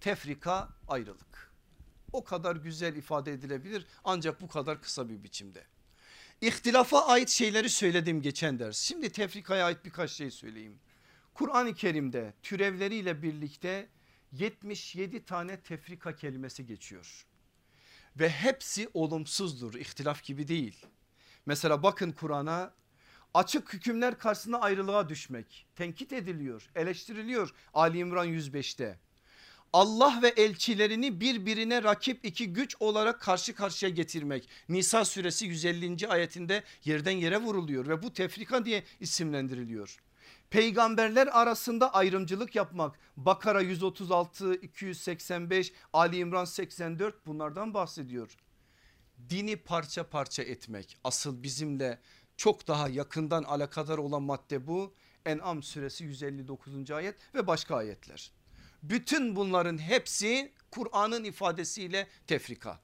tefrika ayrılık. O kadar güzel ifade edilebilir ancak bu kadar kısa bir biçimde. İhtilafa ait şeyleri söyledim geçen ders. Şimdi tefrikaya ait birkaç şey söyleyeyim. Kur'an-ı Kerim'de türevleriyle birlikte 77 tane tefrika kelimesi geçiyor. Ve hepsi olumsuzdur ihtilaf gibi değil. Mesela bakın Kur'an'a açık hükümler karşısında ayrılığa düşmek tenkit ediliyor eleştiriliyor Ali İmran 105'te. Allah ve elçilerini birbirine rakip iki güç olarak karşı karşıya getirmek. Nisa suresi 150. ayetinde yerden yere vuruluyor ve bu tefrika diye isimlendiriliyor. Peygamberler arasında ayrımcılık yapmak. Bakara 136, 285, Ali İmran 84 bunlardan bahsediyor. Dini parça parça etmek asıl bizimle çok daha yakından alakadar olan madde bu. En'am suresi 159. ayet ve başka ayetler. Bütün bunların hepsi Kur'an'ın ifadesiyle tefrika.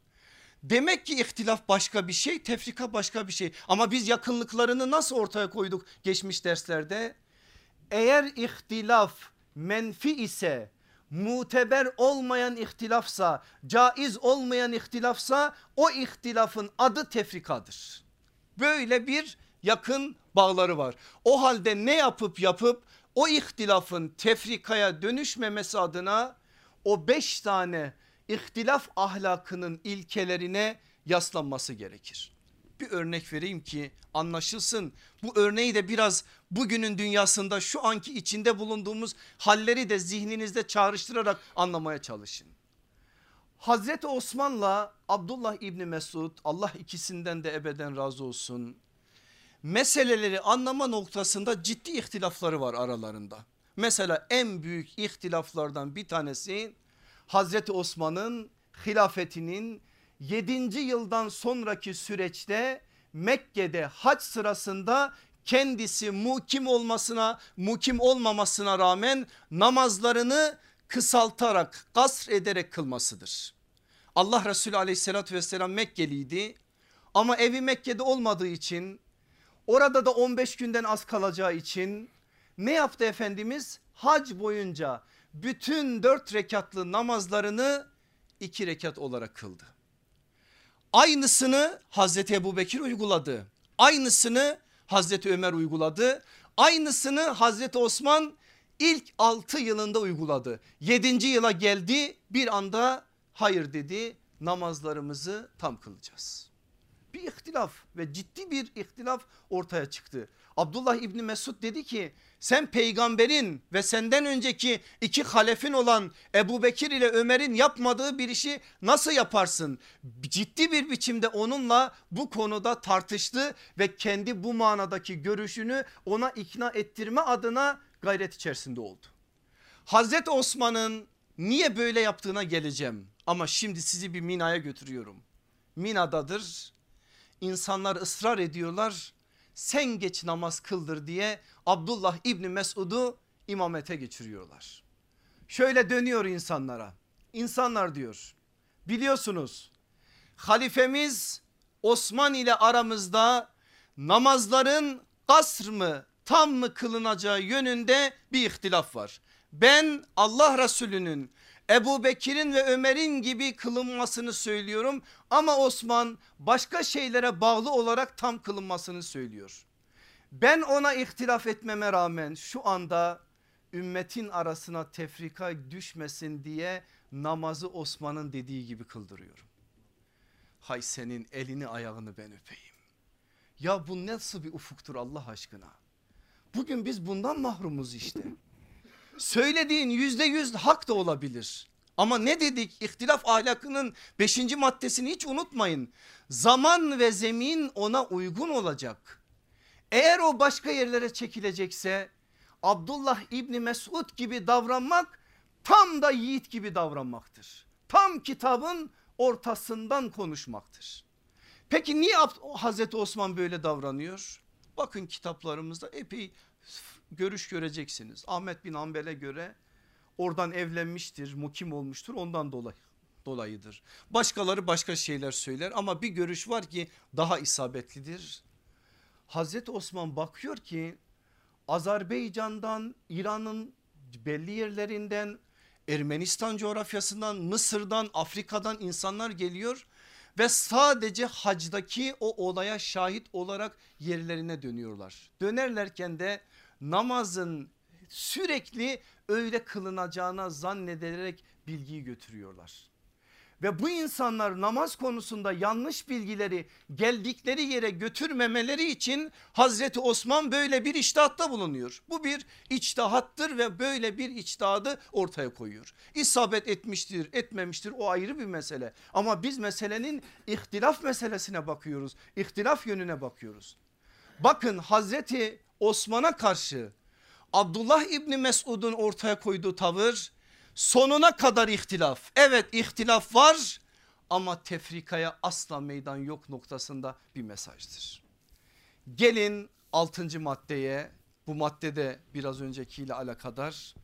Demek ki ihtilaf başka bir şey tefrika başka bir şey ama biz yakınlıklarını nasıl ortaya koyduk geçmiş derslerde? Eğer ihtilaf menfi ise muteber olmayan ihtilafsa caiz olmayan ihtilafsa o ihtilafın adı tefrikadır. Böyle bir yakın bağları var. O halde ne yapıp yapıp o ihtilafın tefrikaya dönüşmemesi adına o beş tane ihtilaf ahlakının ilkelerine yaslanması gerekir. Bir örnek vereyim ki anlaşılsın. Bu örneği de biraz bugünün dünyasında şu anki içinde bulunduğumuz halleri de zihninizde çağrıştırarak anlamaya çalışın. Hazreti Osman'la Abdullah İbni Mesud Allah ikisinden de ebeden razı olsun. Meseleleri anlama noktasında ciddi ihtilafları var aralarında. Mesela en büyük ihtilaflardan bir tanesi Hazreti Osman'ın hilafetinin 7. yıldan sonraki süreçte Mekke'de hac sırasında kendisi mukim olmasına mukim olmamasına rağmen namazlarını kısaltarak gasr ederek kılmasıdır. Allah Resulü aleyhissalatü vesselam Mekkeliydi ama evi Mekke'de olmadığı için orada da 15 günden az kalacağı için ne yaptı Efendimiz? Hac boyunca bütün dört rekatlı namazlarını iki rekat olarak kıldı. Aynısını Hazreti Ebu Bekir uyguladı. Aynısını Hazreti Ömer uyguladı. Aynısını Hazreti Osman ilk 6 yılında uyguladı. 7. yıla geldi bir anda hayır dedi namazlarımızı tam kılacağız. Bir ihtilaf ve ciddi bir ihtilaf ortaya çıktı. Abdullah İbni Mesud dedi ki sen peygamberin ve senden önceki iki halefin olan Ebu Bekir ile Ömer'in yapmadığı bir işi nasıl yaparsın? Ciddi bir biçimde onunla bu konuda tartıştı ve kendi bu manadaki görüşünü ona ikna ettirme adına gayret içerisinde oldu. Hazreti Osman'ın niye böyle yaptığına geleceğim ama şimdi sizi bir Mina'ya götürüyorum. Mina'dadır insanlar ısrar ediyorlar sen geç namaz kıldır diye Abdullah İbni Mesud'u imamete geçiriyorlar. Şöyle dönüyor insanlara. İnsanlar diyor biliyorsunuz halifemiz Osman ile aramızda namazların kasr mı tam mı kılınacağı yönünde bir ihtilaf var. Ben Allah Resulü'nün Ebu Bekir'in ve Ömer'in gibi kılınmasını söylüyorum ama Osman başka şeylere bağlı olarak tam kılınmasını söylüyor. Ben ona ihtilaf etmeme rağmen şu anda ümmetin arasına tefrika düşmesin diye namazı Osman'ın dediği gibi kıldırıyorum. Hay senin elini ayağını ben öpeyim. Ya bu nasıl bir ufuktur Allah aşkına? Bugün biz bundan mahrumuz işte. Söylediğin yüzde yüz hak da olabilir. Ama ne dedik ihtilaf ahlakının beşinci maddesini hiç unutmayın. Zaman ve zemin ona uygun olacak. Eğer o başka yerlere çekilecekse Abdullah İbni Mesud gibi davranmak tam da yiğit gibi davranmaktır. Tam kitabın ortasından konuşmaktır. Peki niye Hazreti Osman böyle davranıyor? Bakın kitaplarımızda epey görüş göreceksiniz. Ahmet bin Hanbel'e göre oradan evlenmiştir, mukim olmuştur ondan dolayı dolayıdır. Başkaları başka şeyler söyler ama bir görüş var ki daha isabetlidir. Hazreti Osman bakıyor ki Azerbaycan'dan İran'ın belli yerlerinden Ermenistan coğrafyasından Mısır'dan Afrika'dan insanlar geliyor ve sadece hacdaki o olaya şahit olarak yerlerine dönüyorlar. Dönerlerken de namazın sürekli öyle kılınacağına zannederek bilgiyi götürüyorlar. Ve bu insanlar namaz konusunda yanlış bilgileri geldikleri yere götürmemeleri için Hazreti Osman böyle bir içtihatta bulunuyor. Bu bir içtihattır ve böyle bir içtihadı ortaya koyuyor. İsabet etmiştir etmemiştir o ayrı bir mesele. Ama biz meselenin ihtilaf meselesine bakıyoruz. İhtilaf yönüne bakıyoruz. Bakın Hazreti Osman'a karşı Abdullah İbni Mesud'un ortaya koyduğu tavır sonuna kadar ihtilaf. Evet ihtilaf var ama tefrikaya asla meydan yok noktasında bir mesajdır. Gelin 6. maddeye bu maddede biraz öncekiyle alakadar.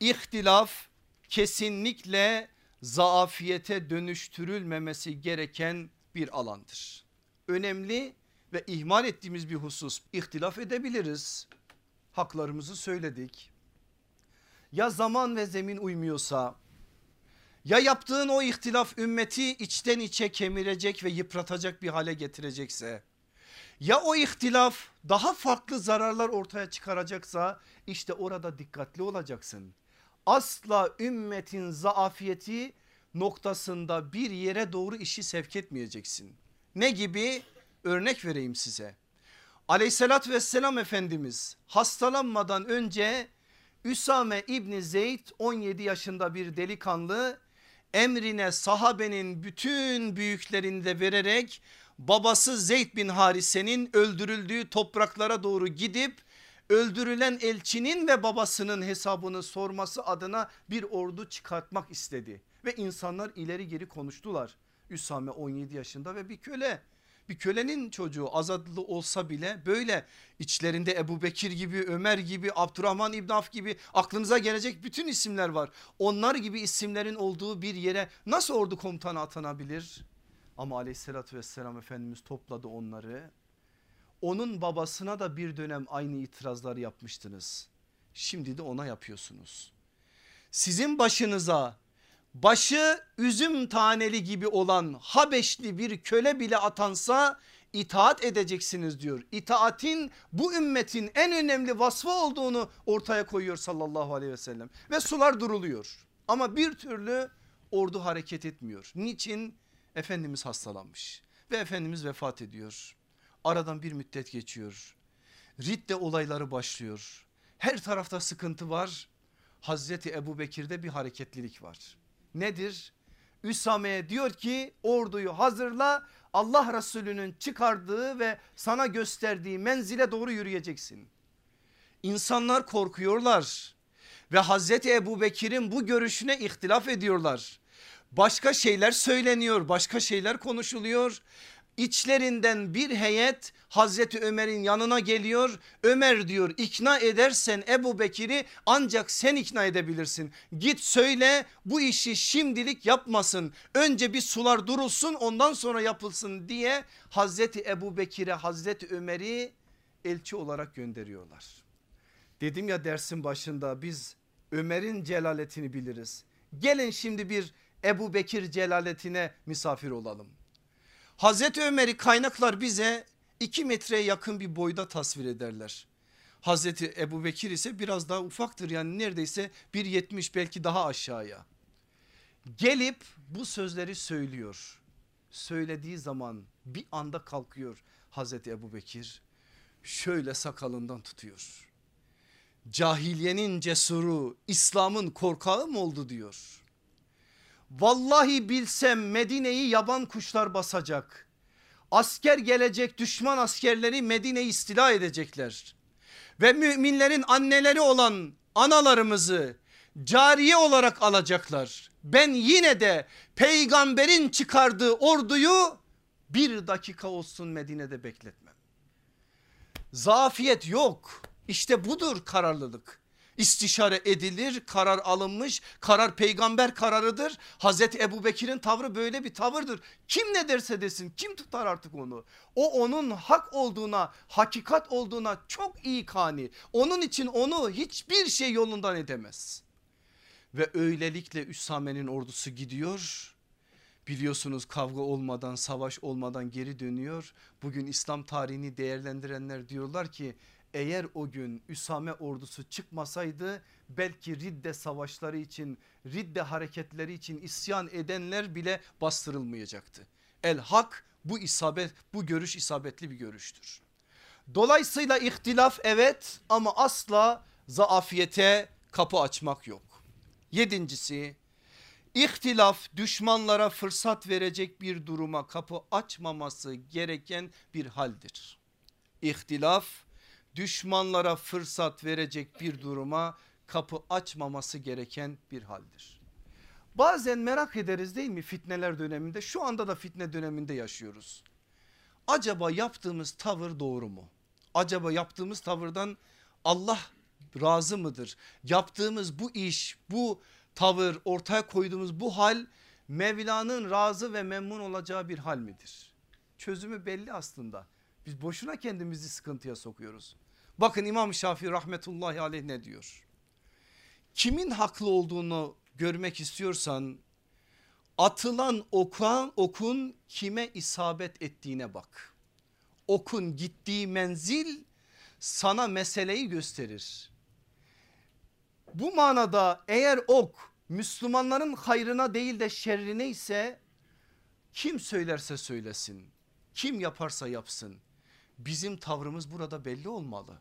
İhtilaf kesinlikle zaafiyete dönüştürülmemesi gereken bir alandır. Önemli ve ihmal ettiğimiz bir husus ihtilaf edebiliriz. Haklarımızı söyledik. Ya zaman ve zemin uymuyorsa ya yaptığın o ihtilaf ümmeti içten içe kemirecek ve yıpratacak bir hale getirecekse ya o ihtilaf daha farklı zararlar ortaya çıkaracaksa işte orada dikkatli olacaksın. Asla ümmetin zaafiyeti noktasında bir yere doğru işi sevk etmeyeceksin. Ne gibi? Örnek vereyim size. Aleyhissalatü vesselam Efendimiz hastalanmadan önce Üsame İbni Zeyd 17 yaşında bir delikanlı emrine sahabenin bütün büyüklerini de vererek babası Zeyd bin Harise'nin öldürüldüğü topraklara doğru gidip öldürülen elçinin ve babasının hesabını sorması adına bir ordu çıkartmak istedi. Ve insanlar ileri geri konuştular. Üsame 17 yaşında ve bir köle bir kölenin çocuğu azadlı olsa bile böyle içlerinde Ebu Bekir gibi Ömer gibi Abdurrahman İbn Af gibi aklınıza gelecek bütün isimler var. Onlar gibi isimlerin olduğu bir yere nasıl ordu komutanı atanabilir? Ama aleyhissalatü vesselam Efendimiz topladı onları. Onun babasına da bir dönem aynı itirazları yapmıştınız. Şimdi de ona yapıyorsunuz. Sizin başınıza başı üzüm taneli gibi olan Habeşli bir köle bile atansa itaat edeceksiniz diyor. İtaatin bu ümmetin en önemli vasfı olduğunu ortaya koyuyor sallallahu aleyhi ve sellem. Ve sular duruluyor ama bir türlü ordu hareket etmiyor. Niçin? Efendimiz hastalanmış ve Efendimiz vefat ediyor. Aradan bir müddet geçiyor. Ridde olayları başlıyor. Her tarafta sıkıntı var. Hazreti Ebu Bekir'de bir hareketlilik var. Nedir? Üsame'ye diyor ki orduyu hazırla Allah Resulü'nün çıkardığı ve sana gösterdiği menzile doğru yürüyeceksin. İnsanlar korkuyorlar ve Hazreti Ebu Bekir'in bu görüşüne ihtilaf ediyorlar. Başka şeyler söyleniyor başka şeyler konuşuluyor İçlerinden bir heyet Hazreti Ömer'in yanına geliyor. Ömer diyor ikna edersen Ebu Bekir'i ancak sen ikna edebilirsin. Git söyle bu işi şimdilik yapmasın. Önce bir sular durulsun ondan sonra yapılsın diye Hazreti Ebu Bekir'e Hazreti Ömer'i elçi olarak gönderiyorlar. Dedim ya dersin başında biz Ömer'in celaletini biliriz. Gelin şimdi bir Ebu Bekir celaletine misafir olalım. Hazreti Ömer'i kaynaklar bize 2 metreye yakın bir boyda tasvir ederler. Hazreti Ebu Bekir ise biraz daha ufaktır yani neredeyse 1.70 belki daha aşağıya. Gelip bu sözleri söylüyor. Söylediği zaman bir anda kalkıyor Hazreti Ebu Bekir. Şöyle sakalından tutuyor. Cahiliyenin cesuru İslam'ın korkağı mı oldu diyor. Vallahi bilsem Medine'yi yaban kuşlar basacak. Asker gelecek düşman askerleri Medine'yi istila edecekler. Ve müminlerin anneleri olan analarımızı cariye olarak alacaklar. Ben yine de peygamberin çıkardığı orduyu bir dakika olsun Medine'de bekletmem. Zafiyet yok. İşte budur kararlılık istişare edilir karar alınmış karar peygamber kararıdır. Hazreti Ebu Bekir'in tavrı böyle bir tavırdır. Kim ne derse desin kim tutar artık onu? O onun hak olduğuna hakikat olduğuna çok iyi kani. Onun için onu hiçbir şey yolundan edemez. Ve öylelikle Üsame'nin ordusu gidiyor. Biliyorsunuz kavga olmadan savaş olmadan geri dönüyor. Bugün İslam tarihini değerlendirenler diyorlar ki eğer o gün Üsame ordusu çıkmasaydı belki Ridde savaşları için Ridde hareketleri için isyan edenler bile bastırılmayacaktı. El hak bu isabet bu görüş isabetli bir görüştür. Dolayısıyla ihtilaf evet ama asla zaafiyete kapı açmak yok. Yedincisi ihtilaf düşmanlara fırsat verecek bir duruma kapı açmaması gereken bir haldir. İhtilaf düşmanlara fırsat verecek bir duruma kapı açmaması gereken bir haldir. Bazen merak ederiz değil mi fitneler döneminde şu anda da fitne döneminde yaşıyoruz. Acaba yaptığımız tavır doğru mu? Acaba yaptığımız tavırdan Allah razı mıdır? Yaptığımız bu iş bu tavır ortaya koyduğumuz bu hal Mevla'nın razı ve memnun olacağı bir hal midir? Çözümü belli aslında. Biz boşuna kendimizi sıkıntıya sokuyoruz. Bakın İmam Şafii rahmetullahi aleyh ne diyor? Kimin haklı olduğunu görmek istiyorsan atılan okan, okun kime isabet ettiğine bak. Okun gittiği menzil sana meseleyi gösterir. Bu manada eğer ok Müslümanların hayrına değil de şerrine ise kim söylerse söylesin, kim yaparsa yapsın bizim tavrımız burada belli olmalı.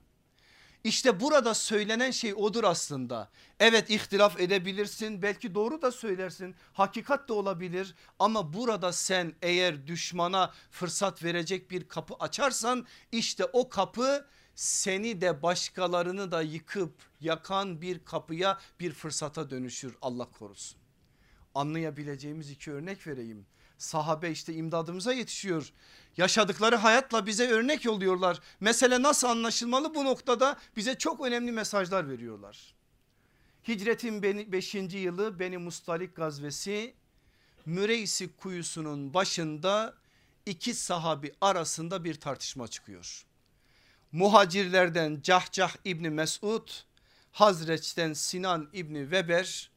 İşte burada söylenen şey odur aslında. Evet ihtilaf edebilirsin belki doğru da söylersin hakikat da olabilir ama burada sen eğer düşmana fırsat verecek bir kapı açarsan işte o kapı seni de başkalarını da yıkıp yakan bir kapıya bir fırsata dönüşür Allah korusun. Anlayabileceğimiz iki örnek vereyim. Sahabe işte imdadımıza yetişiyor. Yaşadıkları hayatla bize örnek oluyorlar. Mesele nasıl anlaşılmalı bu noktada bize çok önemli mesajlar veriyorlar. Hicretin 5. yılı Beni Mustalik gazvesi Müreysi kuyusunun başında iki sahabi arasında bir tartışma çıkıyor. Muhacirlerden Cahcah İbni Mesud, Hazreç'ten Sinan İbni Weber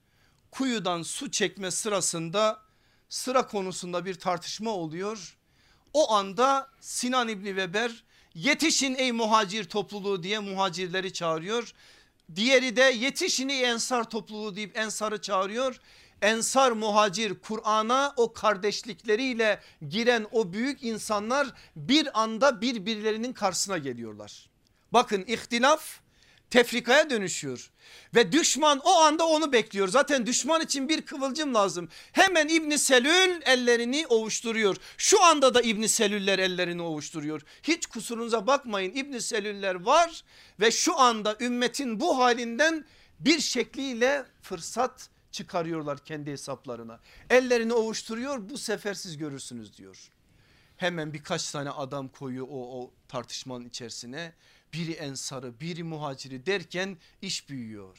kuyudan su çekme sırasında sıra konusunda bir tartışma oluyor. O anda Sinan İbni Weber yetişin ey muhacir topluluğu diye muhacirleri çağırıyor. Diğeri de yetişin ey ensar topluluğu deyip ensarı çağırıyor. Ensar muhacir Kur'an'a o kardeşlikleriyle giren o büyük insanlar bir anda birbirlerinin karşısına geliyorlar. Bakın ihtilaf tefrikaya dönüşüyor. Ve düşman o anda onu bekliyor. Zaten düşman için bir kıvılcım lazım. Hemen İbni Selül ellerini ovuşturuyor. Şu anda da İbni Selüller ellerini ovuşturuyor. Hiç kusurunuza bakmayın İbni Selüller var ve şu anda ümmetin bu halinden bir şekliyle fırsat çıkarıyorlar kendi hesaplarına. Ellerini ovuşturuyor bu sefer siz görürsünüz diyor. Hemen birkaç tane adam koyuyor o, o tartışmanın içerisine biri ensarı biri muhaciri derken iş büyüyor.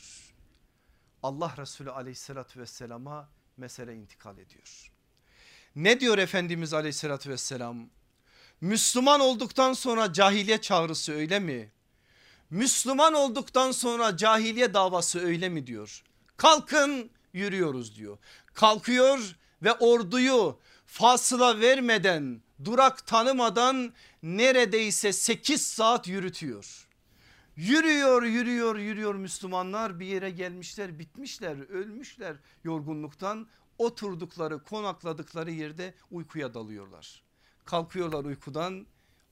Allah Resulü aleyhissalatü vesselama mesele intikal ediyor. Ne diyor Efendimiz aleyhissalatü vesselam? Müslüman olduktan sonra cahiliye çağrısı öyle mi? Müslüman olduktan sonra cahiliye davası öyle mi diyor? Kalkın yürüyoruz diyor. Kalkıyor ve orduyu fasıla vermeden durak tanımadan neredeyse 8 saat yürütüyor. Yürüyor yürüyor yürüyor Müslümanlar bir yere gelmişler bitmişler ölmüşler yorgunluktan oturdukları konakladıkları yerde uykuya dalıyorlar. Kalkıyorlar uykudan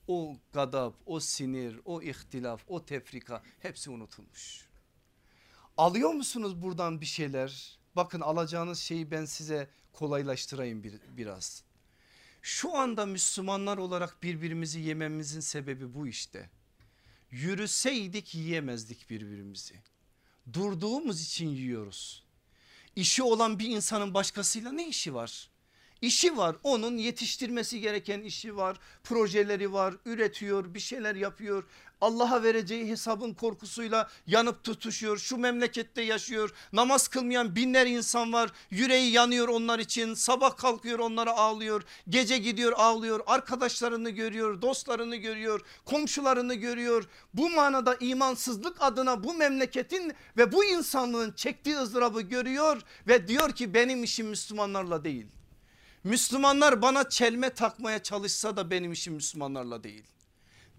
o gadap o sinir o ihtilaf o tefrika hepsi unutulmuş. Alıyor musunuz buradan bir şeyler? Bakın alacağınız şeyi ben size kolaylaştırayım bir, biraz. Şu anda Müslümanlar olarak birbirimizi yememizin sebebi bu işte. Yürüseydik yiyemezdik birbirimizi. Durduğumuz için yiyoruz. İşi olan bir insanın başkasıyla ne işi var? İşi var onun yetiştirmesi gereken işi var projeleri var üretiyor bir şeyler yapıyor Allah'a vereceği hesabın korkusuyla yanıp tutuşuyor. Şu memlekette yaşıyor. Namaz kılmayan binler insan var. Yüreği yanıyor onlar için. Sabah kalkıyor onlara ağlıyor. Gece gidiyor ağlıyor. Arkadaşlarını görüyor dostlarını görüyor komşularını görüyor. Bu manada imansızlık adına bu memleketin ve bu insanlığın çektiği ızdırabı görüyor ve diyor ki benim işim Müslümanlarla değil. Müslümanlar bana çelme takmaya çalışsa da benim işim Müslümanlarla değil.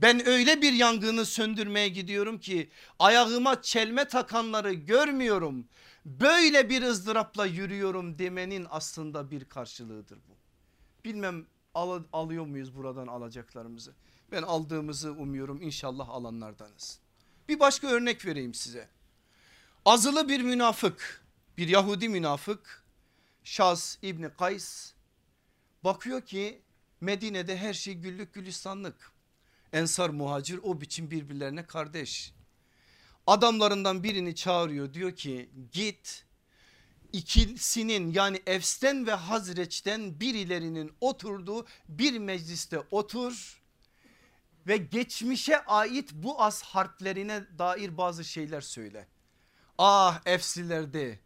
Ben öyle bir yangını söndürmeye gidiyorum ki ayağıma çelme takanları görmüyorum. Böyle bir ızdırapla yürüyorum demenin aslında bir karşılığıdır bu. Bilmem al, alıyor muyuz buradan alacaklarımızı? Ben aldığımızı umuyorum inşallah alanlardanız. Bir başka örnek vereyim size. Azılı bir münafık bir Yahudi münafık Şaz İbni Kays Bakıyor ki Medine'de her şey güllük gülistanlık. Ensar muhacir o biçim birbirlerine kardeş. Adamlarından birini çağırıyor diyor ki git ikilisinin yani Efs'ten ve Hazreç'ten birilerinin oturduğu bir mecliste otur ve geçmişe ait bu az harplerine dair bazı şeyler söyle. Ah Efsilerde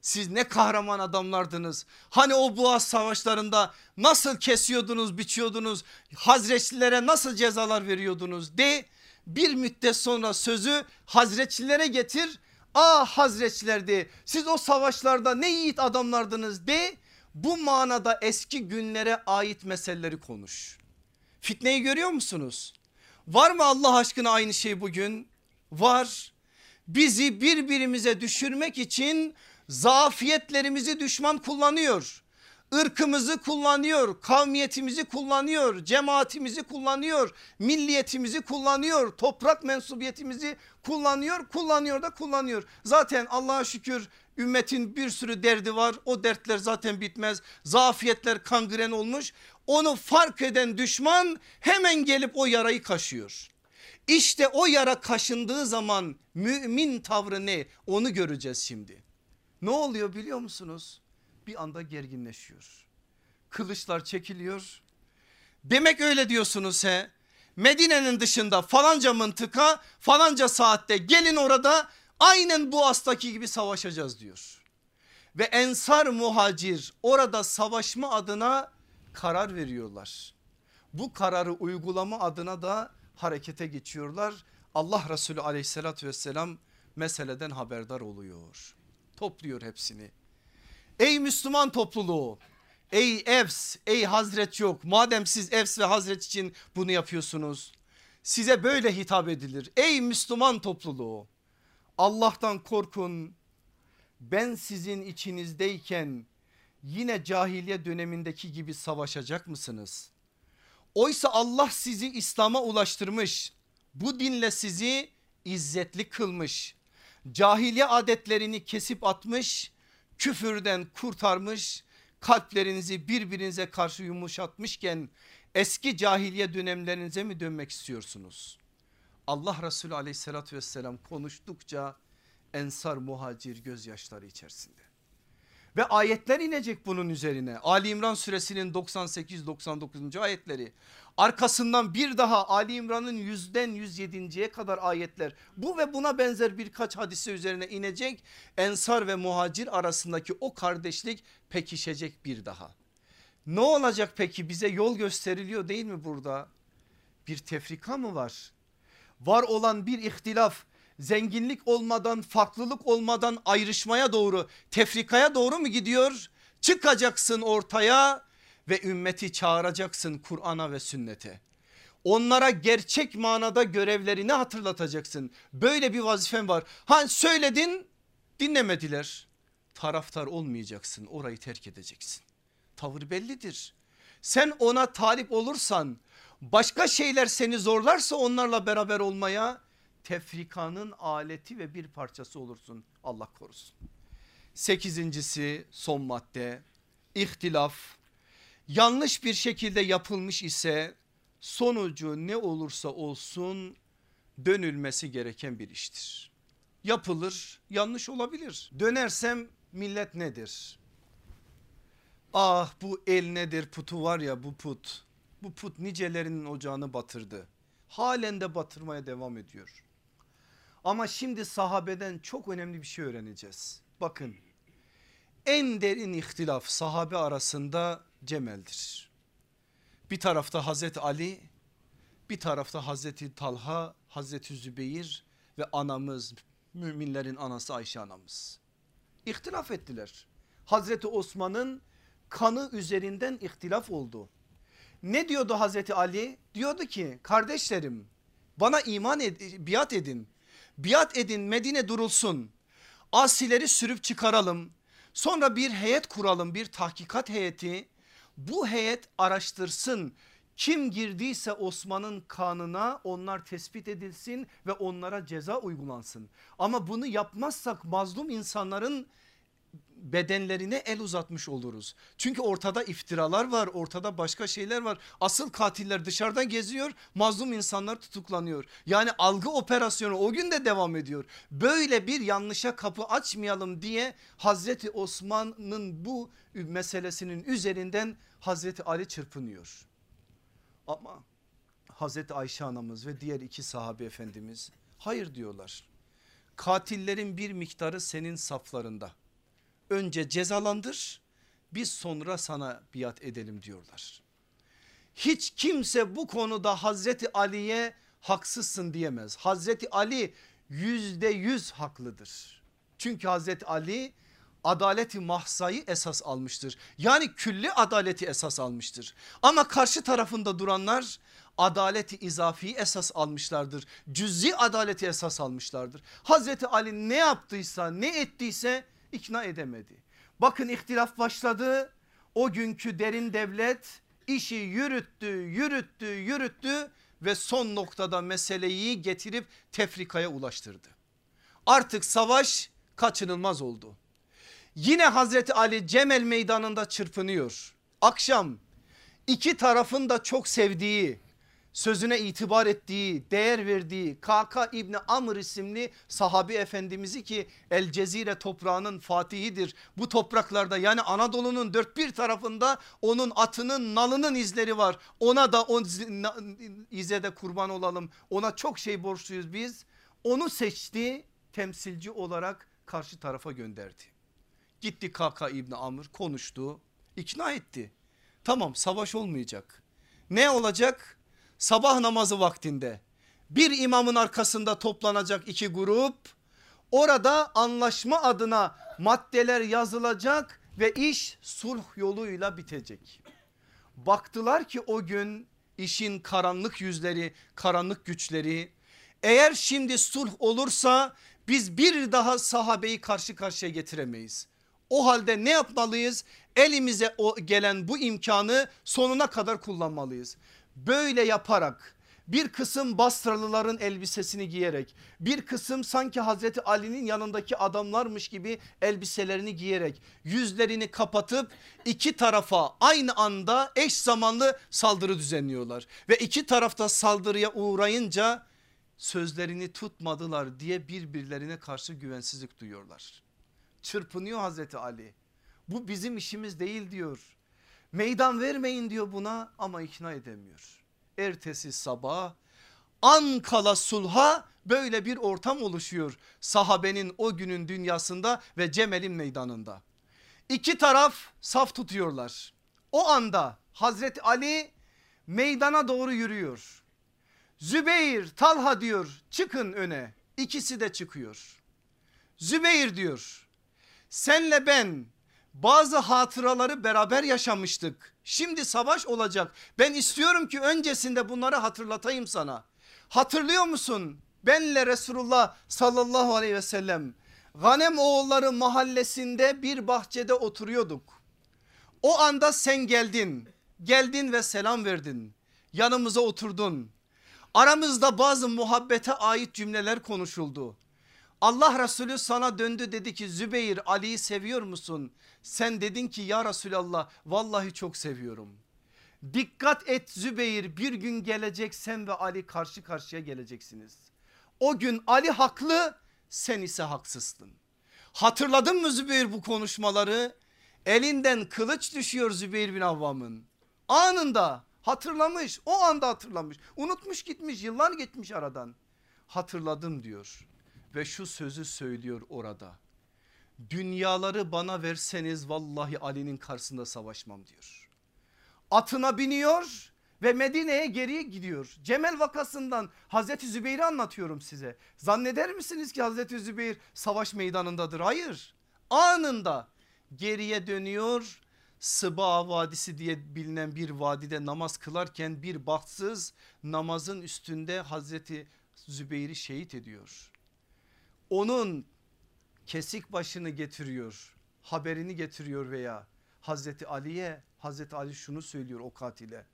siz ne kahraman adamlardınız. Hani o Boğaz savaşlarında nasıl kesiyordunuz, biçiyordunuz, Hazreçlilere nasıl cezalar veriyordunuz de bir müddet sonra sözü Hazreçlilere getir. Ah Hazreçliler siz o savaşlarda ne yiğit adamlardınız de bu manada eski günlere ait meseleleri konuş. Fitneyi görüyor musunuz? Var mı Allah aşkına aynı şey bugün? Var. Bizi birbirimize düşürmek için zafiyetlerimizi düşman kullanıyor. Irkımızı kullanıyor, kavmiyetimizi kullanıyor, cemaatimizi kullanıyor, milliyetimizi kullanıyor, toprak mensubiyetimizi kullanıyor, kullanıyor da kullanıyor. Zaten Allah'a şükür ümmetin bir sürü derdi var. O dertler zaten bitmez. Zafiyetler kangren olmuş. Onu fark eden düşman hemen gelip o yarayı kaşıyor. İşte o yara kaşındığı zaman mümin tavrı ne onu göreceğiz şimdi. Ne oluyor biliyor musunuz? Bir anda gerginleşiyor. Kılıçlar çekiliyor. Demek öyle diyorsunuz he. Medine'nin dışında falanca mıntıka falanca saatte gelin orada aynen bu hastaki gibi savaşacağız diyor. Ve ensar muhacir orada savaşma adına karar veriyorlar. Bu kararı uygulama adına da harekete geçiyorlar. Allah Resulü aleyhissalatü vesselam meseleden haberdar oluyor. Topluyor hepsini. Ey Müslüman topluluğu ey Evs ey Hazret yok madem siz Evs ve Hazret için bunu yapıyorsunuz. Size böyle hitap edilir ey Müslüman topluluğu Allah'tan korkun ben sizin içinizdeyken yine cahiliye dönemindeki gibi savaşacak mısınız? Oysa Allah sizi İslam'a ulaştırmış. Bu dinle sizi izzetli kılmış. Cahiliye adetlerini kesip atmış, küfürden kurtarmış, kalplerinizi birbirinize karşı yumuşatmışken eski cahiliye dönemlerinize mi dönmek istiyorsunuz? Allah Resulü aleyhissalatü vesselam konuştukça ensar muhacir gözyaşları içerisinde. Ve ayetler inecek bunun üzerine. Ali İmran suresinin 98-99. ayetleri. Arkasından bir daha Ali İmran'ın yüzden 107.ye kadar ayetler. Bu ve buna benzer birkaç hadise üzerine inecek. Ensar ve muhacir arasındaki o kardeşlik pekişecek bir daha. Ne olacak peki bize yol gösteriliyor değil mi burada? Bir tefrika mı var? Var olan bir ihtilaf zenginlik olmadan farklılık olmadan ayrışmaya doğru tefrikaya doğru mu gidiyor? Çıkacaksın ortaya ve ümmeti çağıracaksın Kur'an'a ve sünnete. Onlara gerçek manada görevlerini hatırlatacaksın. Böyle bir vazifen var. Ha söyledin dinlemediler. Taraftar olmayacaksın orayı terk edeceksin. Tavır bellidir. Sen ona talip olursan başka şeyler seni zorlarsa onlarla beraber olmaya tefrikanın aleti ve bir parçası olursun Allah korusun. Sekizincisi son madde ihtilaf yanlış bir şekilde yapılmış ise sonucu ne olursa olsun dönülmesi gereken bir iştir. Yapılır yanlış olabilir dönersem millet nedir? Ah bu el nedir putu var ya bu put bu put nicelerinin ocağını batırdı halen de batırmaya devam ediyor. Ama şimdi sahabeden çok önemli bir şey öğreneceğiz. Bakın en derin ihtilaf sahabe arasında Cemel'dir. Bir tarafta Hazreti Ali bir tarafta Hazreti Talha Hazreti Zübeyir ve anamız müminlerin anası Ayşe anamız. İhtilaf ettiler. Hazreti Osman'ın kanı üzerinden ihtilaf oldu. Ne diyordu Hazreti Ali? Diyordu ki kardeşlerim bana iman ed biat edin biat edin Medine durulsun. Asileri sürüp çıkaralım. Sonra bir heyet kuralım bir tahkikat heyeti. Bu heyet araştırsın. Kim girdiyse Osman'ın kanına onlar tespit edilsin ve onlara ceza uygulansın. Ama bunu yapmazsak mazlum insanların bedenlerine el uzatmış oluruz. Çünkü ortada iftiralar var ortada başka şeyler var. Asıl katiller dışarıdan geziyor mazlum insanlar tutuklanıyor. Yani algı operasyonu o gün de devam ediyor. Böyle bir yanlışa kapı açmayalım diye Hazreti Osman'ın bu meselesinin üzerinden Hazreti Ali çırpınıyor. Ama Hazreti Ayşe anamız ve diğer iki sahabe efendimiz hayır diyorlar. Katillerin bir miktarı senin saflarında. Önce cezalandır biz sonra sana biat edelim diyorlar. Hiç kimse bu konuda Hazreti Ali'ye haksızsın diyemez. Hazreti Ali yüzde yüz haklıdır. Çünkü Hazreti Ali adaleti mahsayı esas almıştır. Yani külli adaleti esas almıştır. Ama karşı tarafında duranlar adaleti izafi esas almışlardır. Cüzi adaleti esas almışlardır. Hazreti Ali ne yaptıysa ne ettiyse ikna edemedi. Bakın ihtilaf başladı. O günkü derin devlet işi yürüttü, yürüttü, yürüttü ve son noktada meseleyi getirip tefrikaya ulaştırdı. Artık savaş kaçınılmaz oldu. Yine Hazreti Ali Cemel meydanında çırpınıyor. Akşam iki tarafın da çok sevdiği sözüne itibar ettiği değer verdiği Kaka İbni Amr isimli sahabi efendimizi ki El Cezire toprağının fatihidir. Bu topraklarda yani Anadolu'nun dört bir tarafında onun atının nalının izleri var. Ona da o ize de kurban olalım ona çok şey borçluyuz biz. Onu seçti temsilci olarak karşı tarafa gönderdi. Gitti Kaka İbni Amr konuştu ikna etti. Tamam savaş olmayacak. Ne olacak? Sabah namazı vaktinde bir imamın arkasında toplanacak iki grup orada anlaşma adına maddeler yazılacak ve iş sulh yoluyla bitecek. Baktılar ki o gün işin karanlık yüzleri karanlık güçleri eğer şimdi sulh olursa biz bir daha sahabeyi karşı karşıya getiremeyiz. O halde ne yapmalıyız? Elimize gelen bu imkanı sonuna kadar kullanmalıyız. Böyle yaparak bir kısım Basralıların elbisesini giyerek bir kısım sanki Hazreti Ali'nin yanındaki adamlarmış gibi elbiselerini giyerek yüzlerini kapatıp iki tarafa aynı anda eş zamanlı saldırı düzenliyorlar. Ve iki tarafta saldırıya uğrayınca sözlerini tutmadılar diye birbirlerine karşı güvensizlik duyuyorlar. Çırpınıyor Hazreti Ali bu bizim işimiz değil diyor. Meydan vermeyin diyor buna ama ikna edemiyor. Ertesi sabah Ankala sulha böyle bir ortam oluşuyor. Sahabenin o günün dünyasında ve Cemel'in meydanında. İki taraf saf tutuyorlar. O anda Hazreti Ali meydana doğru yürüyor. Zübeyir Talha diyor çıkın öne. İkisi de çıkıyor. Zübeyir diyor senle ben bazı hatıraları beraber yaşamıştık. Şimdi savaş olacak. Ben istiyorum ki öncesinde bunları hatırlatayım sana. Hatırlıyor musun? Benle Resulullah sallallahu aleyhi ve sellem Ganem oğulları mahallesinde bir bahçede oturuyorduk. O anda sen geldin. Geldin ve selam verdin. Yanımıza oturdun. Aramızda bazı muhabbete ait cümleler konuşuldu. Allah Resulü sana döndü dedi ki Zübeyir Ali'yi seviyor musun? Sen dedin ki ya Resulallah vallahi çok seviyorum. Dikkat et Zübeyir bir gün gelecek sen ve Ali karşı karşıya geleceksiniz. O gün Ali haklı sen ise haksızsın. Hatırladın mı Zübeyir bu konuşmaları? Elinden kılıç düşüyor Zübeyir bin Avvam'ın. Anında hatırlamış o anda hatırlamış. Unutmuş gitmiş yıllar geçmiş aradan. Hatırladım diyor ve şu sözü söylüyor orada. Dünyaları bana verseniz vallahi Ali'nin karşısında savaşmam diyor. Atına biniyor ve Medine'ye geriye gidiyor. Cemel vakasından Hazreti Zübeyir'i anlatıyorum size. Zanneder misiniz ki Hazreti Zübeyir savaş meydanındadır? Hayır. Anında geriye dönüyor. Sıba Vadisi diye bilinen bir vadide namaz kılarken bir bahtsız namazın üstünde Hazreti Zübeyir'i şehit ediyor onun kesik başını getiriyor haberini getiriyor veya Hazreti Ali'ye Hazreti Ali şunu söylüyor o katile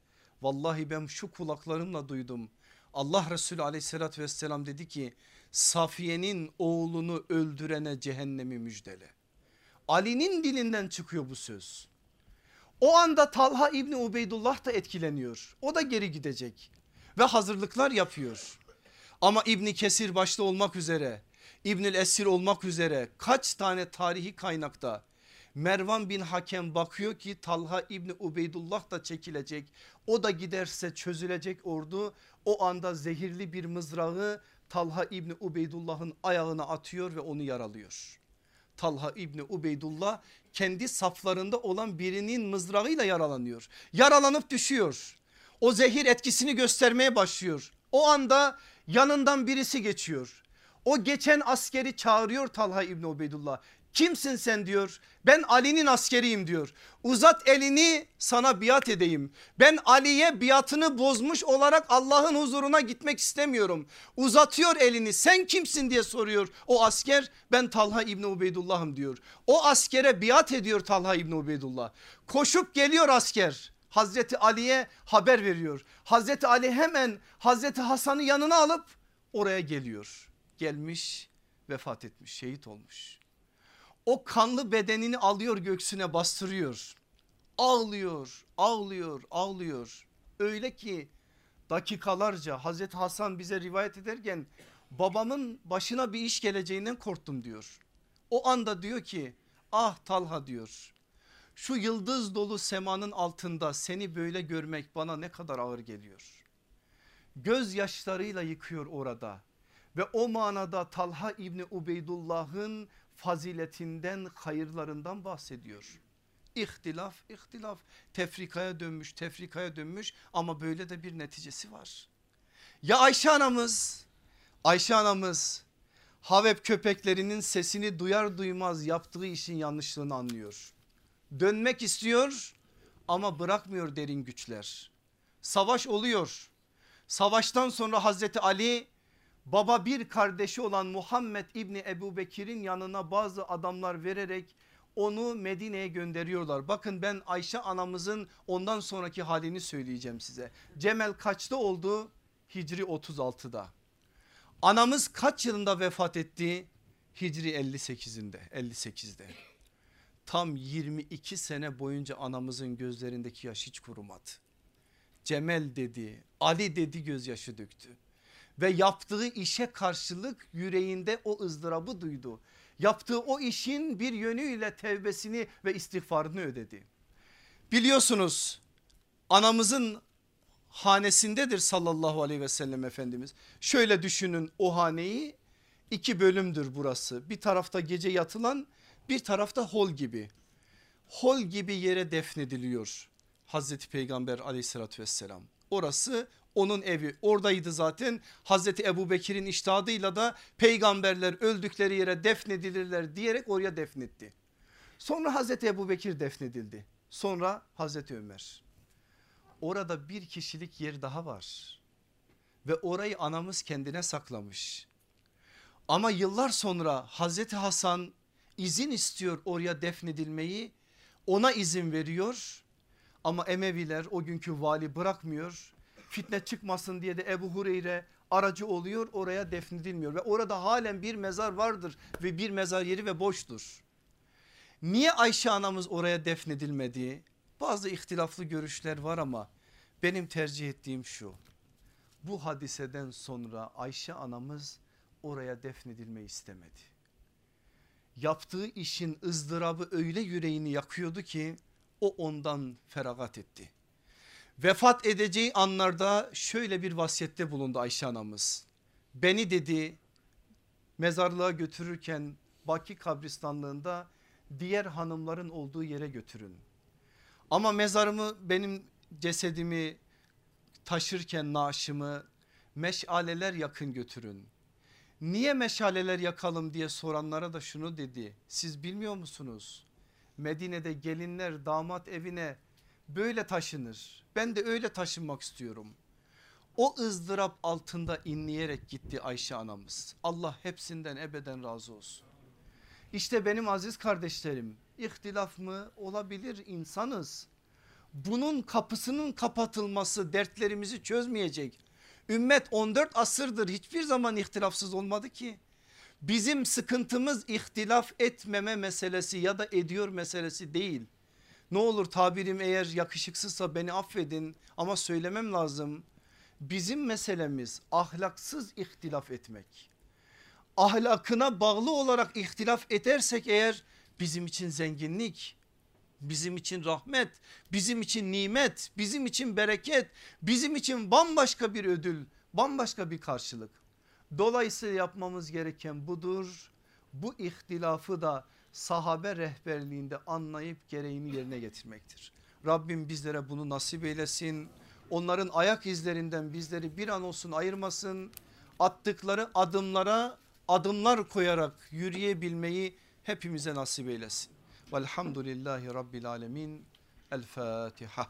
vallahi ben şu kulaklarımla duydum Allah Resulü aleyhissalatü vesselam dedi ki Safiye'nin oğlunu öldürene cehennemi müjdele Ali'nin dilinden çıkıyor bu söz. O anda Talha İbni Ubeydullah da etkileniyor. O da geri gidecek ve hazırlıklar yapıyor. Ama İbni Kesir başta olmak üzere İbnül Esir olmak üzere kaç tane tarihi kaynakta Mervan bin Hakem bakıyor ki Talha İbni Ubeydullah da çekilecek. O da giderse çözülecek ordu. O anda zehirli bir mızrağı Talha İbni Ubeydullah'ın ayağına atıyor ve onu yaralıyor. Talha İbni Ubeydullah kendi saflarında olan birinin mızrağıyla yaralanıyor. Yaralanıp düşüyor. O zehir etkisini göstermeye başlıyor. O anda yanından birisi geçiyor. O geçen askeri çağırıyor Talha İbni Ubeydullah. Kimsin sen diyor. Ben Ali'nin askeriyim diyor. Uzat elini sana biat edeyim. Ben Ali'ye biatını bozmuş olarak Allah'ın huzuruna gitmek istemiyorum. Uzatıyor elini sen kimsin diye soruyor o asker. Ben Talha İbni Ubeydullah'ım diyor. O askere biat ediyor Talha İbni Ubeydullah. Koşup geliyor asker. Hazreti Ali'ye haber veriyor. Hazreti Ali hemen Hazreti Hasan'ı yanına alıp oraya geliyor. Gelmiş vefat etmiş şehit olmuş o kanlı bedenini alıyor göksüne bastırıyor. Ağlıyor, ağlıyor, ağlıyor. Öyle ki dakikalarca Hazreti Hasan bize rivayet ederken babamın başına bir iş geleceğinden korktum diyor. O anda diyor ki ah Talha diyor şu yıldız dolu semanın altında seni böyle görmek bana ne kadar ağır geliyor. Göz yaşlarıyla yıkıyor orada ve o manada Talha İbni Ubeydullah'ın faziletinden hayırlarından bahsediyor. İhtilaf ihtilaf tefrikaya dönmüş tefrikaya dönmüş ama böyle de bir neticesi var. Ya Ayşe anamız Ayşe anamız Havep köpeklerinin sesini duyar duymaz yaptığı işin yanlışlığını anlıyor. Dönmek istiyor ama bırakmıyor derin güçler. Savaş oluyor. Savaştan sonra Hazreti Ali baba bir kardeşi olan Muhammed İbni Ebu Bekir'in yanına bazı adamlar vererek onu Medine'ye gönderiyorlar. Bakın ben Ayşe anamızın ondan sonraki halini söyleyeceğim size. Cemel kaçta oldu? Hicri 36'da. Anamız kaç yılında vefat etti? Hicri 58'inde 58'de. Tam 22 sene boyunca anamızın gözlerindeki yaş hiç kurumadı. Cemel dedi, Ali dedi gözyaşı döktü ve yaptığı işe karşılık yüreğinde o ızdırabı duydu. Yaptığı o işin bir yönüyle tevbesini ve istiğfarını ödedi. Biliyorsunuz anamızın hanesindedir sallallahu aleyhi ve sellem Efendimiz. Şöyle düşünün o haneyi iki bölümdür burası. Bir tarafta gece yatılan bir tarafta hol gibi. Hol gibi yere defnediliyor Hazreti Peygamber aleyhissalatü vesselam. Orası onun evi. Oradaydı zaten. Hazreti Ebu Bekir'in iştihadıyla da peygamberler öldükleri yere defnedilirler diyerek oraya defnetti. Sonra Hazreti Ebu Bekir defnedildi. Sonra Hazreti Ömer. Orada bir kişilik yer daha var. Ve orayı anamız kendine saklamış. Ama yıllar sonra Hazreti Hasan izin istiyor oraya defnedilmeyi. Ona izin veriyor. Ama Emeviler o günkü vali bırakmıyor fitne çıkmasın diye de Ebu Hureyre aracı oluyor oraya defnedilmiyor ve orada halen bir mezar vardır ve bir mezar yeri ve boştur. Niye Ayşe anamız oraya defnedilmedi? Bazı ihtilaflı görüşler var ama benim tercih ettiğim şu. Bu hadiseden sonra Ayşe anamız oraya defnedilmeyi istemedi. Yaptığı işin ızdırabı öyle yüreğini yakıyordu ki o ondan feragat etti. Vefat edeceği anlarda şöyle bir vasiyette bulundu Ayşe anamız. Beni dedi mezarlığa götürürken Baki kabristanlığında diğer hanımların olduğu yere götürün. Ama mezarımı benim cesedimi taşırken naaşımı meşaleler yakın götürün. Niye meşaleler yakalım diye soranlara da şunu dedi. Siz bilmiyor musunuz? Medine'de gelinler damat evine böyle taşınır. Ben de öyle taşınmak istiyorum. O ızdırap altında inleyerek gitti Ayşe anamız. Allah hepsinden ebeden razı olsun. İşte benim aziz kardeşlerim ihtilaf mı olabilir insanız. Bunun kapısının kapatılması dertlerimizi çözmeyecek. Ümmet 14 asırdır hiçbir zaman ihtilafsız olmadı ki. Bizim sıkıntımız ihtilaf etmeme meselesi ya da ediyor meselesi değil. Ne olur tabirim eğer yakışıksızsa beni affedin ama söylemem lazım. Bizim meselemiz ahlaksız ihtilaf etmek. Ahlakına bağlı olarak ihtilaf edersek eğer bizim için zenginlik, bizim için rahmet, bizim için nimet, bizim için bereket, bizim için bambaşka bir ödül, bambaşka bir karşılık. Dolayısıyla yapmamız gereken budur. Bu ihtilafı da sahabe rehberliğinde anlayıp gereğini yerine getirmektir. Rabbim bizlere bunu nasip eylesin. Onların ayak izlerinden bizleri bir an olsun ayırmasın. Attıkları adımlara adımlar koyarak yürüyebilmeyi hepimize nasip eylesin. Velhamdülillahi Rabbil Alemin. El Fatiha.